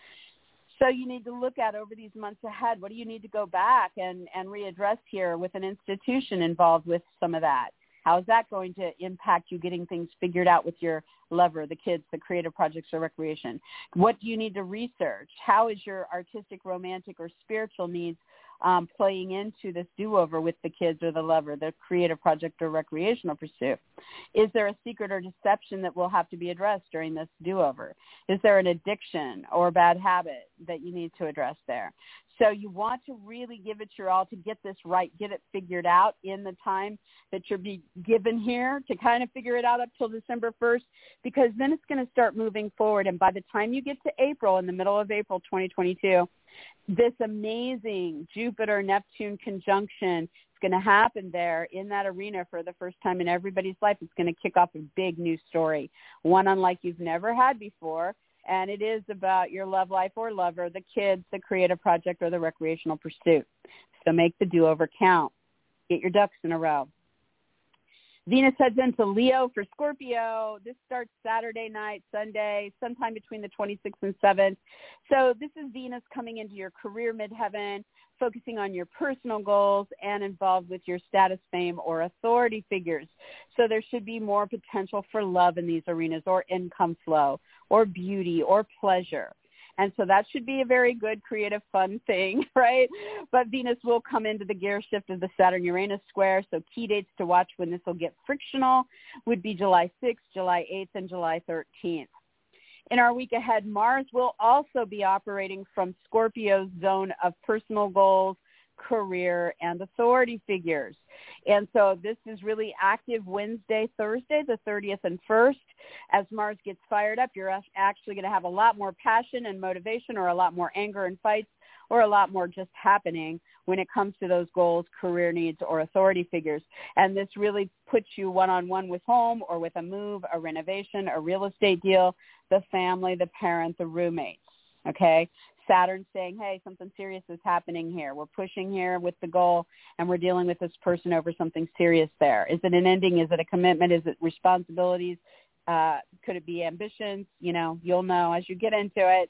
So you need to look at over these months ahead, what do you need to go back and, and readdress here with an institution involved with some of that? How is that going to impact you getting things figured out with your lover, the kids, the creative projects or recreation? What do you need to research? How is your artistic, romantic, or spiritual needs um, playing into this do-over with the kids or the lover, the creative project or recreational pursuit? Is there a secret or deception that will have to be addressed during this do-over? Is there an addiction or bad habit that you need to address there? So you want to really give it your all to get this right, get it figured out in the time that you're be given here to kind of figure it out up till December 1st, because then it's going to start moving forward. And by the time you get to April, in the middle of April 2022, this amazing Jupiter Neptune conjunction is going to happen there in that arena for the first time in everybody's life. It's going to kick off a big new story, one unlike you've never had before. And it is about your love life or lover, the kids, the creative project, or the recreational pursuit. So make the do-over count. Get your ducks in a row. Venus heads into Leo for Scorpio. This starts Saturday night, Sunday, sometime between the 26th and 7th. So this is Venus coming into your career midheaven, focusing on your personal goals and involved with your status, fame, or authority figures. So there should be more potential for love in these arenas or income flow or beauty or pleasure. And so that should be a very good, creative, fun thing, right? But Venus will come into the gear shift of the Saturn-Uranus square. So key dates to watch when this will get frictional would be July 6th, July 8th, and July 13th. In our week ahead, Mars will also be operating from Scorpio's zone of personal goals, career, and authority figures. And so this is really active Wednesday, Thursday, the 30th and 1st. As Mars gets fired up, you're actually going to have a lot more passion and motivation or a lot more anger and fights or a lot more just happening when it comes to those goals, career needs, or authority figures. And this really puts you one-on-one with home or with a move, a renovation, a real estate deal, the family, the parent, the roommates. Okay, Saturn saying, hey, something serious is happening here. We're pushing here with the goal and we're dealing with this person over something serious there. Is it an ending? Is it a commitment? Is it responsibilities? Uh, could it be ambitions? You know, you'll know as you get into it.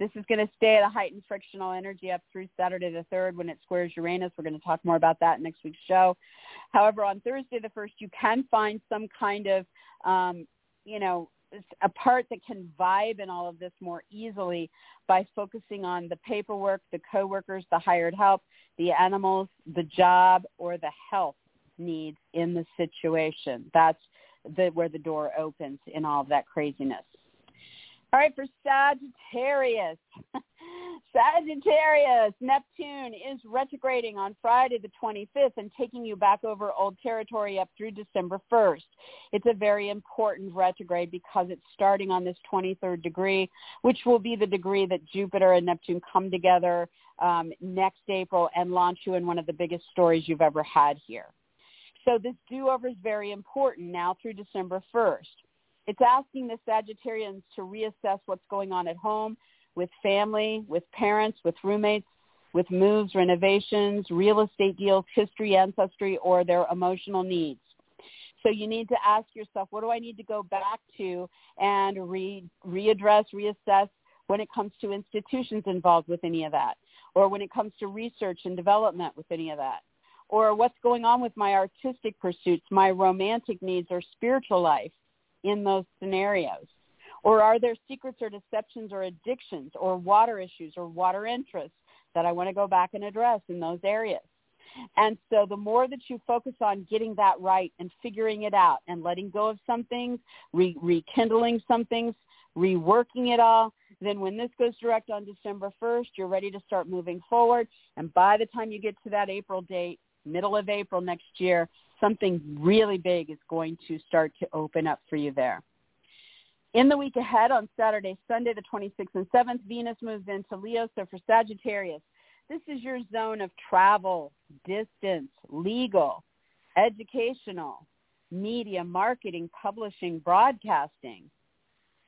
This is going to stay at a heightened frictional energy up through Saturday the 3rd when it squares Uranus. We're going to talk more about that next week's show. However, on Thursday the 1st, you can find some kind of, um, you know, a part that can vibe in all of this more easily by focusing on the paperwork, the coworkers, the hired help, the animals, the job, or the health needs in the situation. That's the, where the door opens in all of that craziness. All right, for Sagittarius. Sagittarius, Neptune is retrograding on Friday the 25th and taking you back over old territory up through December 1st. It's a very important retrograde because it's starting on this 23rd degree, which will be the degree that Jupiter and Neptune come together um, next April and launch you in one of the biggest stories you've ever had here. So this do-over is very important now through December 1st. It's asking the Sagittarians to reassess what's going on at home with family, with parents, with roommates, with moves, renovations, real estate deals, history, ancestry, or their emotional needs. So you need to ask yourself, what do I need to go back to and re- readdress, reassess when it comes to institutions involved with any of that, or when it comes to research and development with any of that, or what's going on with my artistic pursuits, my romantic needs, or spiritual life in those scenarios? Or are there secrets or deceptions or addictions or water issues or water interests that I want to go back and address in those areas? And so the more that you focus on getting that right and figuring it out and letting go of some things, re- rekindling some things, reworking it all, then when this goes direct on December 1st, you're ready to start moving forward. And by the time you get to that April date, middle of April next year, something really big is going to start to open up for you there. In the week ahead on Saturday, Sunday, the 26th and 7th, Venus moves into Leo. So for Sagittarius, this is your zone of travel, distance, legal, educational, media, marketing, publishing, broadcasting,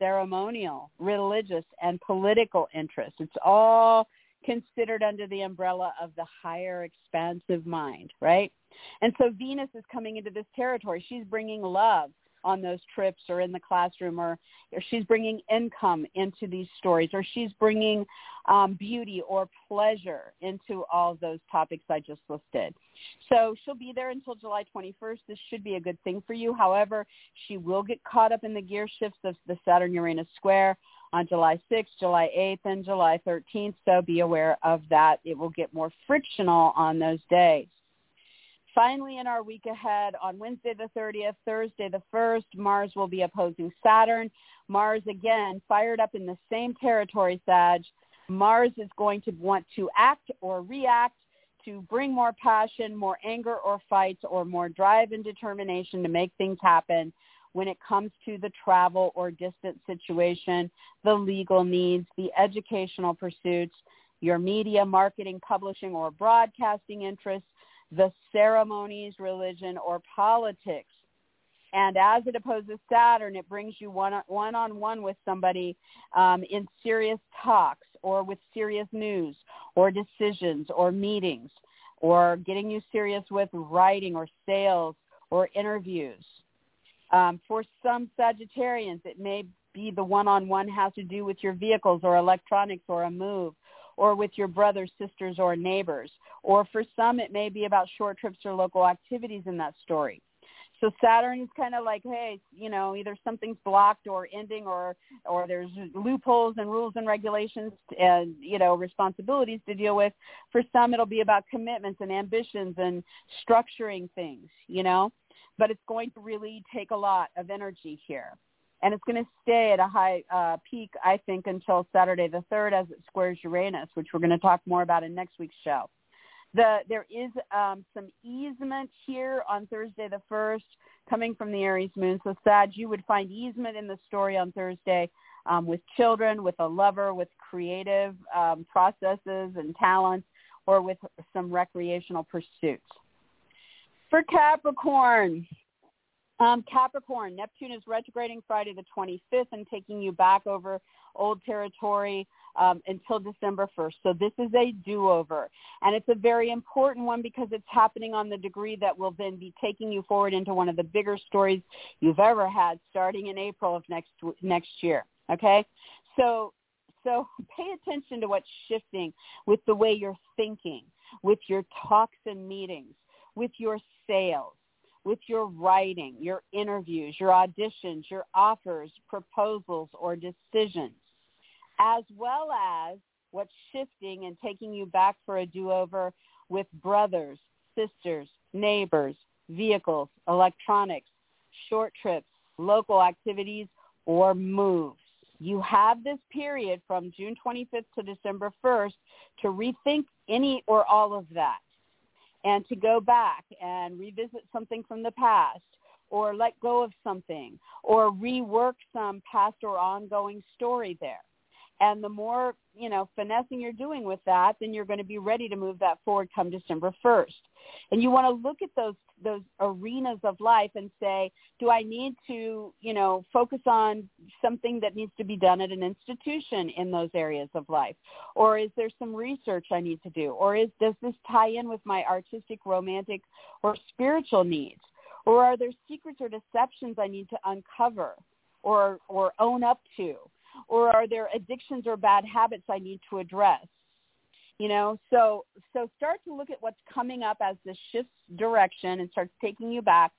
ceremonial, religious, and political interest. It's all considered under the umbrella of the higher expansive mind, right? And so Venus is coming into this territory. She's bringing love on those trips or in the classroom or, or she's bringing income into these stories or she's bringing um, beauty or pleasure into all of those topics I just listed. So she'll be there until July 21st. This should be a good thing for you. However, she will get caught up in the gear shifts of the Saturn-Uranus square on July 6th, July 8th, and July 13th. So be aware of that. It will get more frictional on those days. Finally, in our week ahead, on Wednesday the 30th, Thursday the 1st, Mars will be opposing Saturn. Mars, again, fired up in the same territory, Sag. Mars is going to want to act or react to bring more passion, more anger or fights, or more drive and determination to make things happen when it comes to the travel or distance situation, the legal needs, the educational pursuits, your media, marketing, publishing, or broadcasting interests, the ceremonies, religion, or politics. And as it opposes Saturn, it brings you one, one-on-one with somebody um, in serious talks or with serious news or decisions or meetings or getting you serious with writing or sales or interviews. Um, for some Sagittarians, it may be the one-on-one has to do with your vehicles or electronics or a move or with your brothers, sisters, or neighbors. Or for some, it may be about short trips or local activities in that story. So Saturn is kind of like, hey, you know, either something's blocked or ending, or or there's loopholes and rules and regulations and you know responsibilities to deal with. For some, it'll be about commitments and ambitions and structuring things, you know. But it's going to really take a lot of energy here and it's going to stay at a high uh, peak, I think, until Saturday the 3rd as it squares Uranus, which we're going to talk more about in next week's show. The, there is um, some easement here on Thursday the 1st coming from the Aries moon. So, Sag, you would find easement in the story on Thursday um, with children, with a lover, with creative um, processes and talents, or with some recreational pursuits. For Capricorn, um, Capricorn, Neptune is retrograding Friday the 25th and taking you back over old territory um, until December 1st. So this is a do-over. And it's a very important one because it's happening on the degree that will then be taking you forward into one of the bigger stories you've ever had starting in April of next, next year. Okay? So, so pay attention to what's shifting with the way you're thinking, with your talks and meetings, with your sales with your writing, your interviews, your auditions, your offers, proposals, or decisions, as well as what's shifting and taking you back for a do-over with brothers, sisters, neighbors, vehicles, electronics, short trips, local activities, or moves. You have this period from June 25th to December 1st to rethink any or all of that and to go back and revisit something from the past or let go of something or rework some past or ongoing story there. And the more, you know, finessing you're doing with that, then you're going to be ready to move that forward come December 1st. And you want to look at those those arenas of life and say, do I need to, you know, focus on something that needs to be done at an institution in those areas of life? Or is there some research I need to do? Or is does this tie in with my artistic, romantic, or spiritual needs? Or are there secrets or deceptions I need to uncover or or own up to? Or are there addictions or bad habits I need to address? You know, so so start to look at what's coming up as this shifts direction and starts taking you back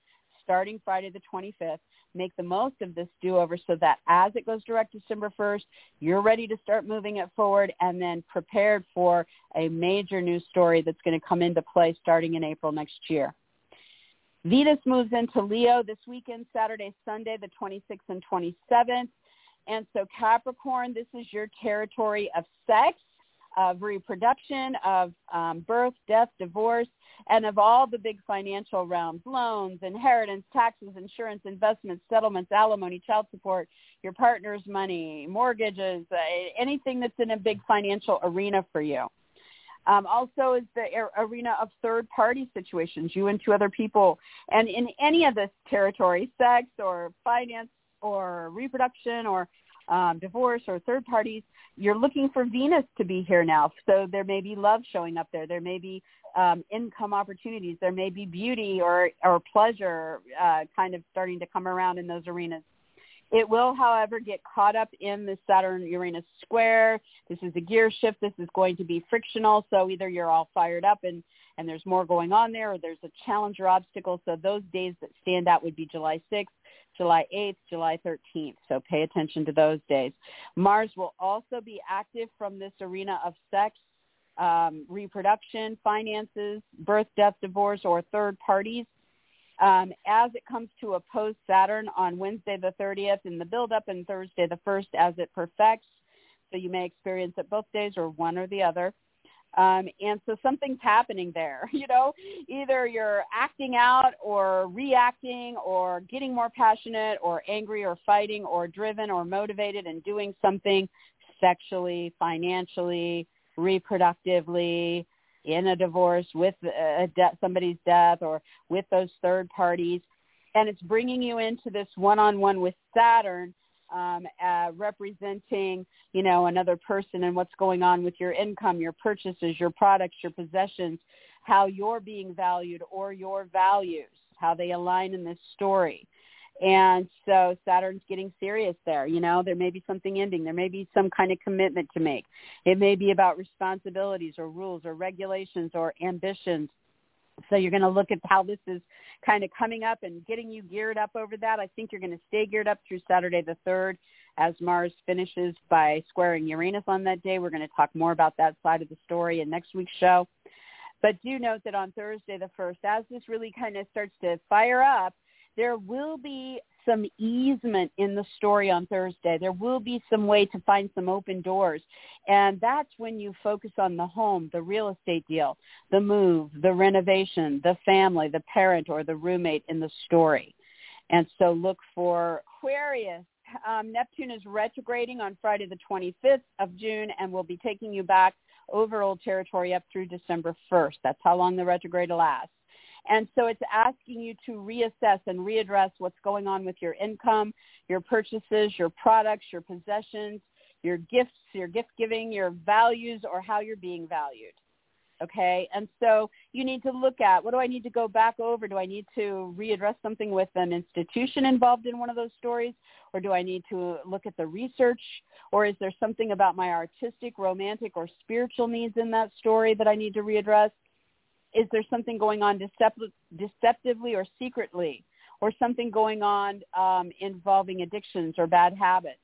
starting Friday the 25th. Make the most of this do-over so that as it goes direct December 1st, you're ready to start moving it forward and then prepared for a major new story that's going to come into play starting in April next year. Venus moves into Leo this weekend, Saturday, Sunday, the 26th and 27th. And so Capricorn, this is your territory of sex, of reproduction, of um, birth, death, divorce, and of all the big financial realms, loans, inheritance, taxes, insurance, investments, settlements, alimony, child support, your partner's money, mortgages, uh, anything that's in a big financial arena for you. Um, also is the arena of third party situations, you and two other people. And in any of this territory, sex or finance, or reproduction or um, divorce or third parties, you're looking for Venus to be here now. So there may be love showing up there. There may be um, income opportunities. There may be beauty or, or pleasure uh, kind of starting to come around in those arenas. It will, however, get caught up in the Saturn-Uranus square. This is a gear shift. This is going to be frictional. So either you're all fired up and, and there's more going on there or there's a challenge or obstacle. So those days that stand out would be July 6th, July 8th, July 13th. So pay attention to those days. Mars will also be active from this arena of sex, um, reproduction, finances, birth, death, divorce, or third parties. Um, as it comes to oppose Saturn on Wednesday the 30th in the build-up and Thursday the 1st as it perfects. So you may experience it both days or one or the other. Um, and so something's happening there, you know, either you're acting out or reacting or getting more passionate or angry or fighting or driven or motivated and doing something sexually, financially, reproductively, in a divorce with a de- somebody's death or with those third parties. And it's bringing you into this one-on-one with Saturn um, uh, representing, you know, another person and what's going on with your income, your purchases, your products, your possessions, how you're being valued or your values. how they align in this story. And so Saturn's getting serious there. You know, there may be something ending. There may be some kind of commitment to make. It may be about responsibilities or rules or regulations or ambitions. So you're going to look at how this is kind of coming up and getting you geared up over that. I think you're going to stay geared up through Saturday the 3rd as Mars finishes by squaring Uranus on that day. We're going to talk more about that side of the story in next week's show. But do note that on Thursday the 1st, as this really kind of starts to fire up, there will be some easement in the story on Thursday. There will be some way to find some open doors. And that's when you focus on the home, the real estate deal, the move, the renovation, the family, the parent or the roommate in the story. And so look for Aquarius. Um, Neptune is retrograding on Friday the 25th of June and will be taking you back over old territory up through December 1st. That's how long the retrograde lasts. And so it's asking you to reassess and readdress what's going on with your income, your purchases, your products, your possessions, your gifts, your gift giving, your values, or how you're being valued. Okay. And so you need to look at what do I need to go back over? Do I need to readdress something with an institution involved in one of those stories? Or do I need to look at the research? Or is there something about my artistic, romantic, or spiritual needs in that story that I need to readdress? Is there something going on decept- deceptively or secretly or something going on um, involving addictions or bad habits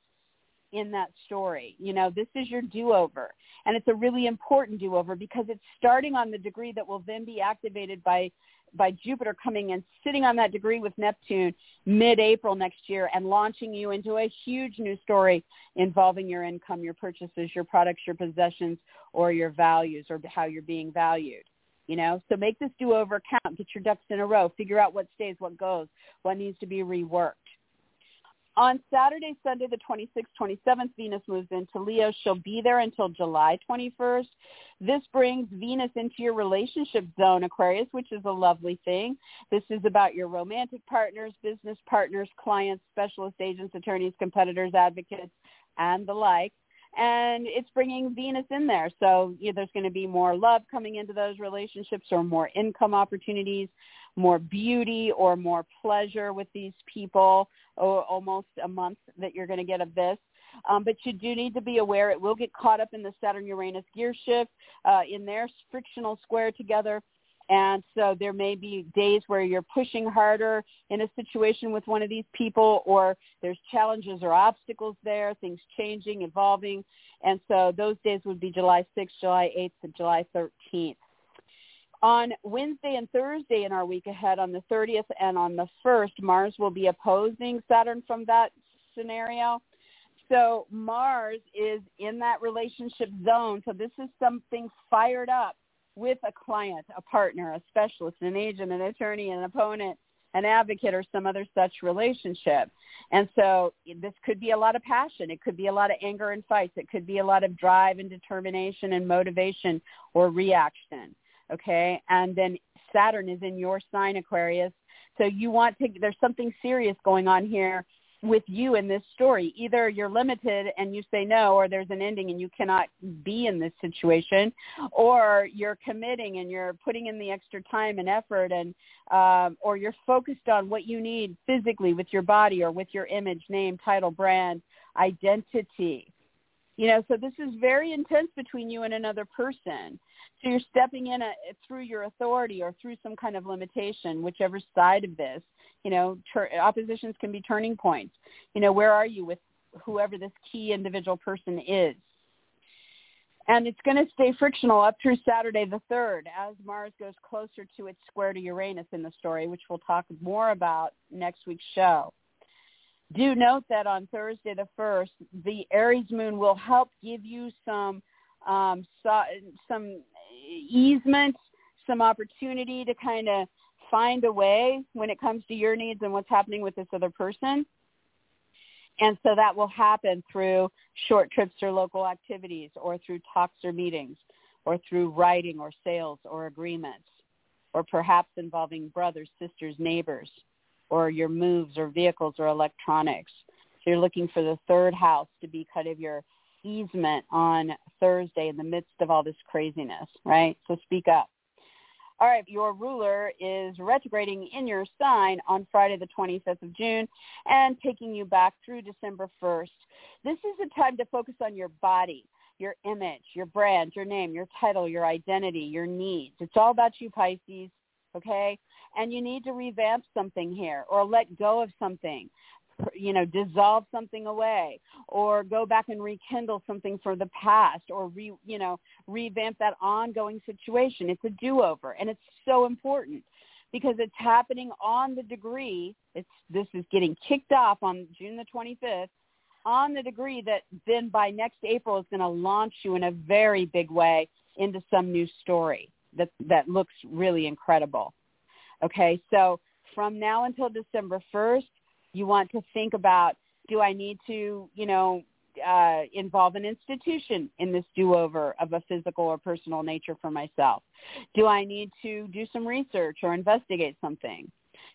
in that story. You know, this is your do-over. And it's a really important do-over because it's starting on the degree that will then be activated by by Jupiter coming and sitting on that degree with Neptune mid-April next year and launching you into a huge new story involving your income, your purchases, your products, your possessions, or your values or how you're being valued you know? So make this do over count. Get your ducks in a row. Figure out what stays what goes what needs to be reworked. On saturday sunday the 26th 27th venus moves into leo. She'll be there until july 21st this brings venus into your relationship zone aquarius which is a lovely thing. This is about your romantic partners business partners clients specialist agents attorneys competitors advocates and the like and it's bringing Venus in there. So you know, there's going to be more love coming into those relationships or more income opportunities, more beauty or more pleasure with these people, or almost a month that you're going to get of this. Um, but you do need to be aware it will get caught up in the Saturn-Uranus gear shift uh, in their frictional square together. And so there may be days where you're pushing harder in a situation with one of these people or there's challenges or obstacles there, things changing, evolving. And so those days would be July 6th, July 8th, and July 13th. On Wednesday and Thursday in our week ahead, on the 30th and on the 1st, Mars will be opposing Saturn from that scenario. So Mars is in that relationship zone. So this is something fired up with a client, a partner, a specialist, an agent, an attorney, an opponent, an advocate, or some other such relationship. And so this could be a lot of passion. It could be a lot of anger and fights. It could be a lot of drive and determination and motivation or reaction. Okay. And then Saturn is in your sign, Aquarius. So you want to, there's something serious going on here with you in this story. Either you're limited and you say no, or there's an ending and you cannot be in this situation, or you're committing and you're putting in the extra time and effort, and um, or you're focused on what you need physically with your body or with your image, name, title, brand, identity. You know, so this is very intense between you and another person. So you're stepping in a, through your authority or through some kind of limitation, whichever side of this you know, ter- oppositions can be turning points. You know, where are you with whoever this key individual person is? And it's going to stay frictional up through Saturday the 3rd as Mars goes closer to its square to Uranus in the story, which we'll talk more about next week's show. Do note that on Thursday the 1st, the Aries moon will help give you some um, so, some easement, some opportunity to kind of find a way when it comes to your needs and what's happening with this other person. And so that will happen through short trips or local activities or through talks or meetings or through writing or sales or agreements or perhaps involving brothers, sisters, neighbors or your moves or vehicles or electronics. So you're looking for the third house to be kind of your easement on Thursday in the midst of all this craziness, right? So speak up. All right, your ruler is retrograding in your sign on Friday the 25th of June and taking you back through December 1st. This is a time to focus on your body, your image, your brand, your name, your title, your identity, your needs. It's all about you, Pisces, okay? And you need to revamp something here or let go of something you know dissolve something away or go back and rekindle something from the past or re you know revamp that ongoing situation it's a do over and it's so important because it's happening on the degree it's this is getting kicked off on June the 25th on the degree that then by next April is going to launch you in a very big way into some new story that that looks really incredible okay so from now until December 1st you want to think about, do I need to, you know, uh, involve an institution in this do-over of a physical or personal nature for myself? Do I need to do some research or investigate something?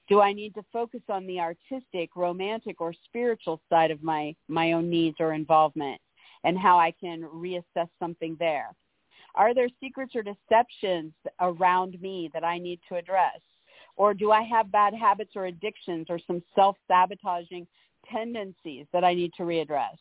Do I need to focus on the artistic, romantic, or spiritual side of my, my own needs or involvement and how I can reassess something there? Are there secrets or deceptions around me that I need to address? Or do I have bad habits or addictions or some self-sabotaging tendencies that I need to readdress?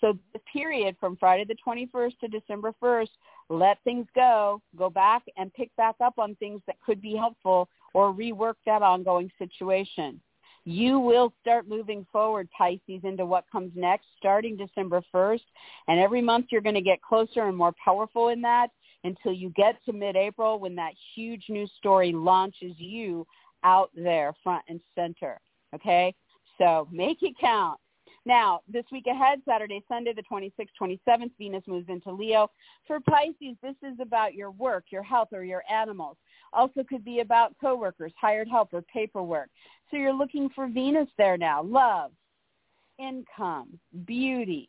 So the period from Friday the 21st to December 1st, let things go, go back and pick back up on things that could be helpful or rework that ongoing situation. You will start moving forward, Pisces, into what comes next starting December 1st. And every month you're going to get closer and more powerful in that until you get to mid-April when that huge new story launches you out there front and center. Okay? So make it count. Now, this week ahead, Saturday, Sunday, the 26th, 27th, Venus moves into Leo. For Pisces, this is about your work, your health, or your animals. Also could be about coworkers, hired help, or paperwork. So you're looking for Venus there now. Love, income, beauty,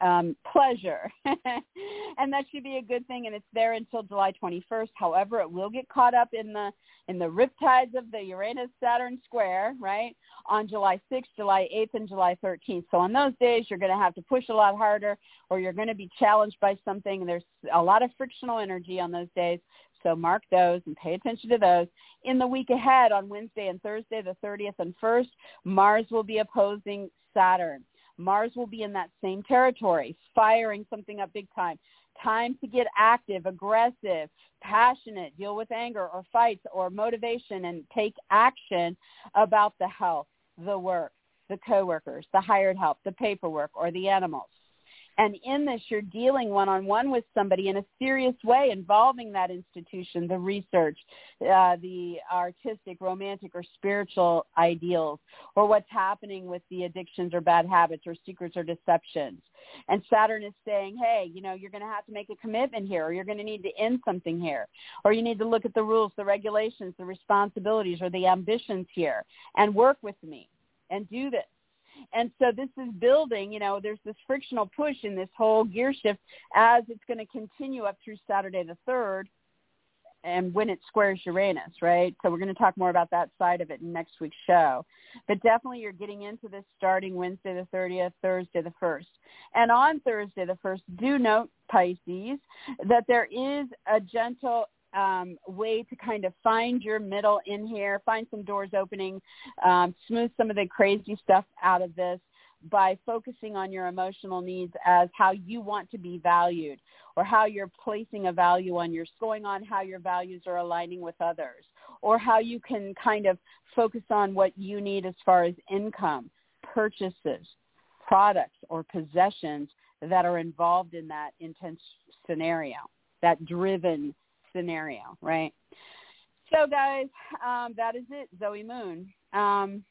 um, pleasure. and that should be a good thing. And it's there until July 21st. However, it will get caught up in the in the riptides of the Uranus-Saturn square, right, on July 6th, July 8th, and July 13th. So on those days, you're going to have to push a lot harder or you're going to be challenged by something. There's a lot of frictional energy on those days. So mark those and pay attention to those. In the week ahead, on Wednesday and Thursday, the 30th and 1st, Mars will be opposing Saturn. Mars will be in that same territory, firing something up big time. Time to get active, aggressive, passionate, deal with anger or fights or motivation and take action about the health, the work, the coworkers, the hired help, the paperwork, or the animals. And in this, you're dealing one-on-one with somebody in a serious way involving that institution, the research, uh, the artistic, romantic, or spiritual ideals, or what's happening with the addictions or bad habits or secrets or deceptions. And Saturn is saying, hey, you know, you're going to have to make a commitment here, or you're going to need to end something here, or you need to look at the rules, the regulations, the responsibilities, or the ambitions here, and work with me and do this. And so this is building, you know, there's this frictional push in this whole gear shift as it's going to continue up through Saturday the 3rd and when it squares Uranus, right? So we're going to talk more about that side of it in next week's show. But definitely you're getting into this starting Wednesday the 30th, Thursday the 1st. And on Thursday the 1st, do note, Pisces, that there is a gentle um, way to kind of find your middle in here, find some doors opening, um, smooth some of the crazy stuff out of this by focusing on your emotional needs as how you want to be valued or how you're placing a value on your going on how your values are aligning with others or how you can kind of focus on what you need as far as income, purchases, products or possessions that are involved in that intense scenario, that driven scenario, right? So guys, um, that is it, Zoe Moon. Um,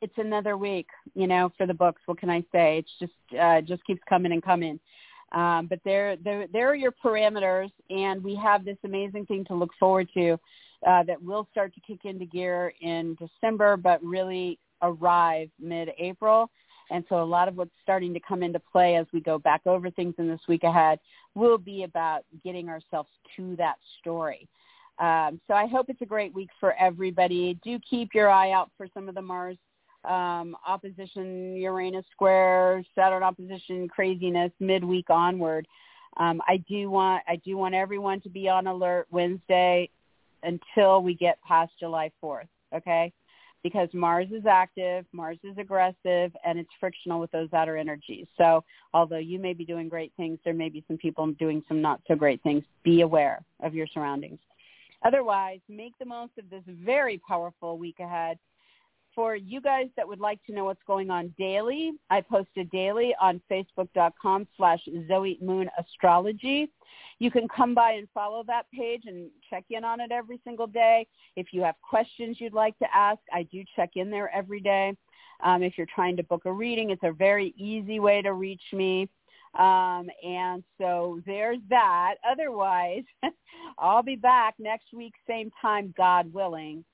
it's another week, you know, for the books. What can I say? It's just uh, just keeps coming and coming. Um, but there, there, there are your parameters, and we have this amazing thing to look forward to uh, that will start to kick into gear in December, but really arrive mid-April. And so a lot of what's starting to come into play as we go back over things in this week ahead will be about getting ourselves to that story. Um, so I hope it's a great week for everybody. Do keep your eye out for some of the Mars um, opposition, Uranus square, Saturn opposition craziness midweek onward. Um, I do want I do want everyone to be on alert Wednesday until we get past July 4th. Okay, because Mars is active, Mars is aggressive, and it's frictional with those outer energies. So although you may be doing great things, there may be some people doing some not so great things. Be aware of your surroundings. Otherwise, make the most of this very powerful week ahead for you guys that would like to know what's going on daily, I post it daily on facebook.com slash Zoe Moon Astrology. You can come by and follow that page and check in on it every single day. If you have questions you'd like to ask, I do check in there every day. Um, if you're trying to book a reading, it's a very easy way to reach me. Um, and so there's that. Otherwise, I'll be back next week, same time, God willing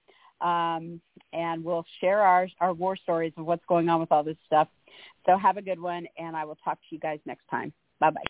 um, and we'll share our, our war stories of what's going on with all this stuff. So have a good one, and I will talk to you guys next time. Bye-bye.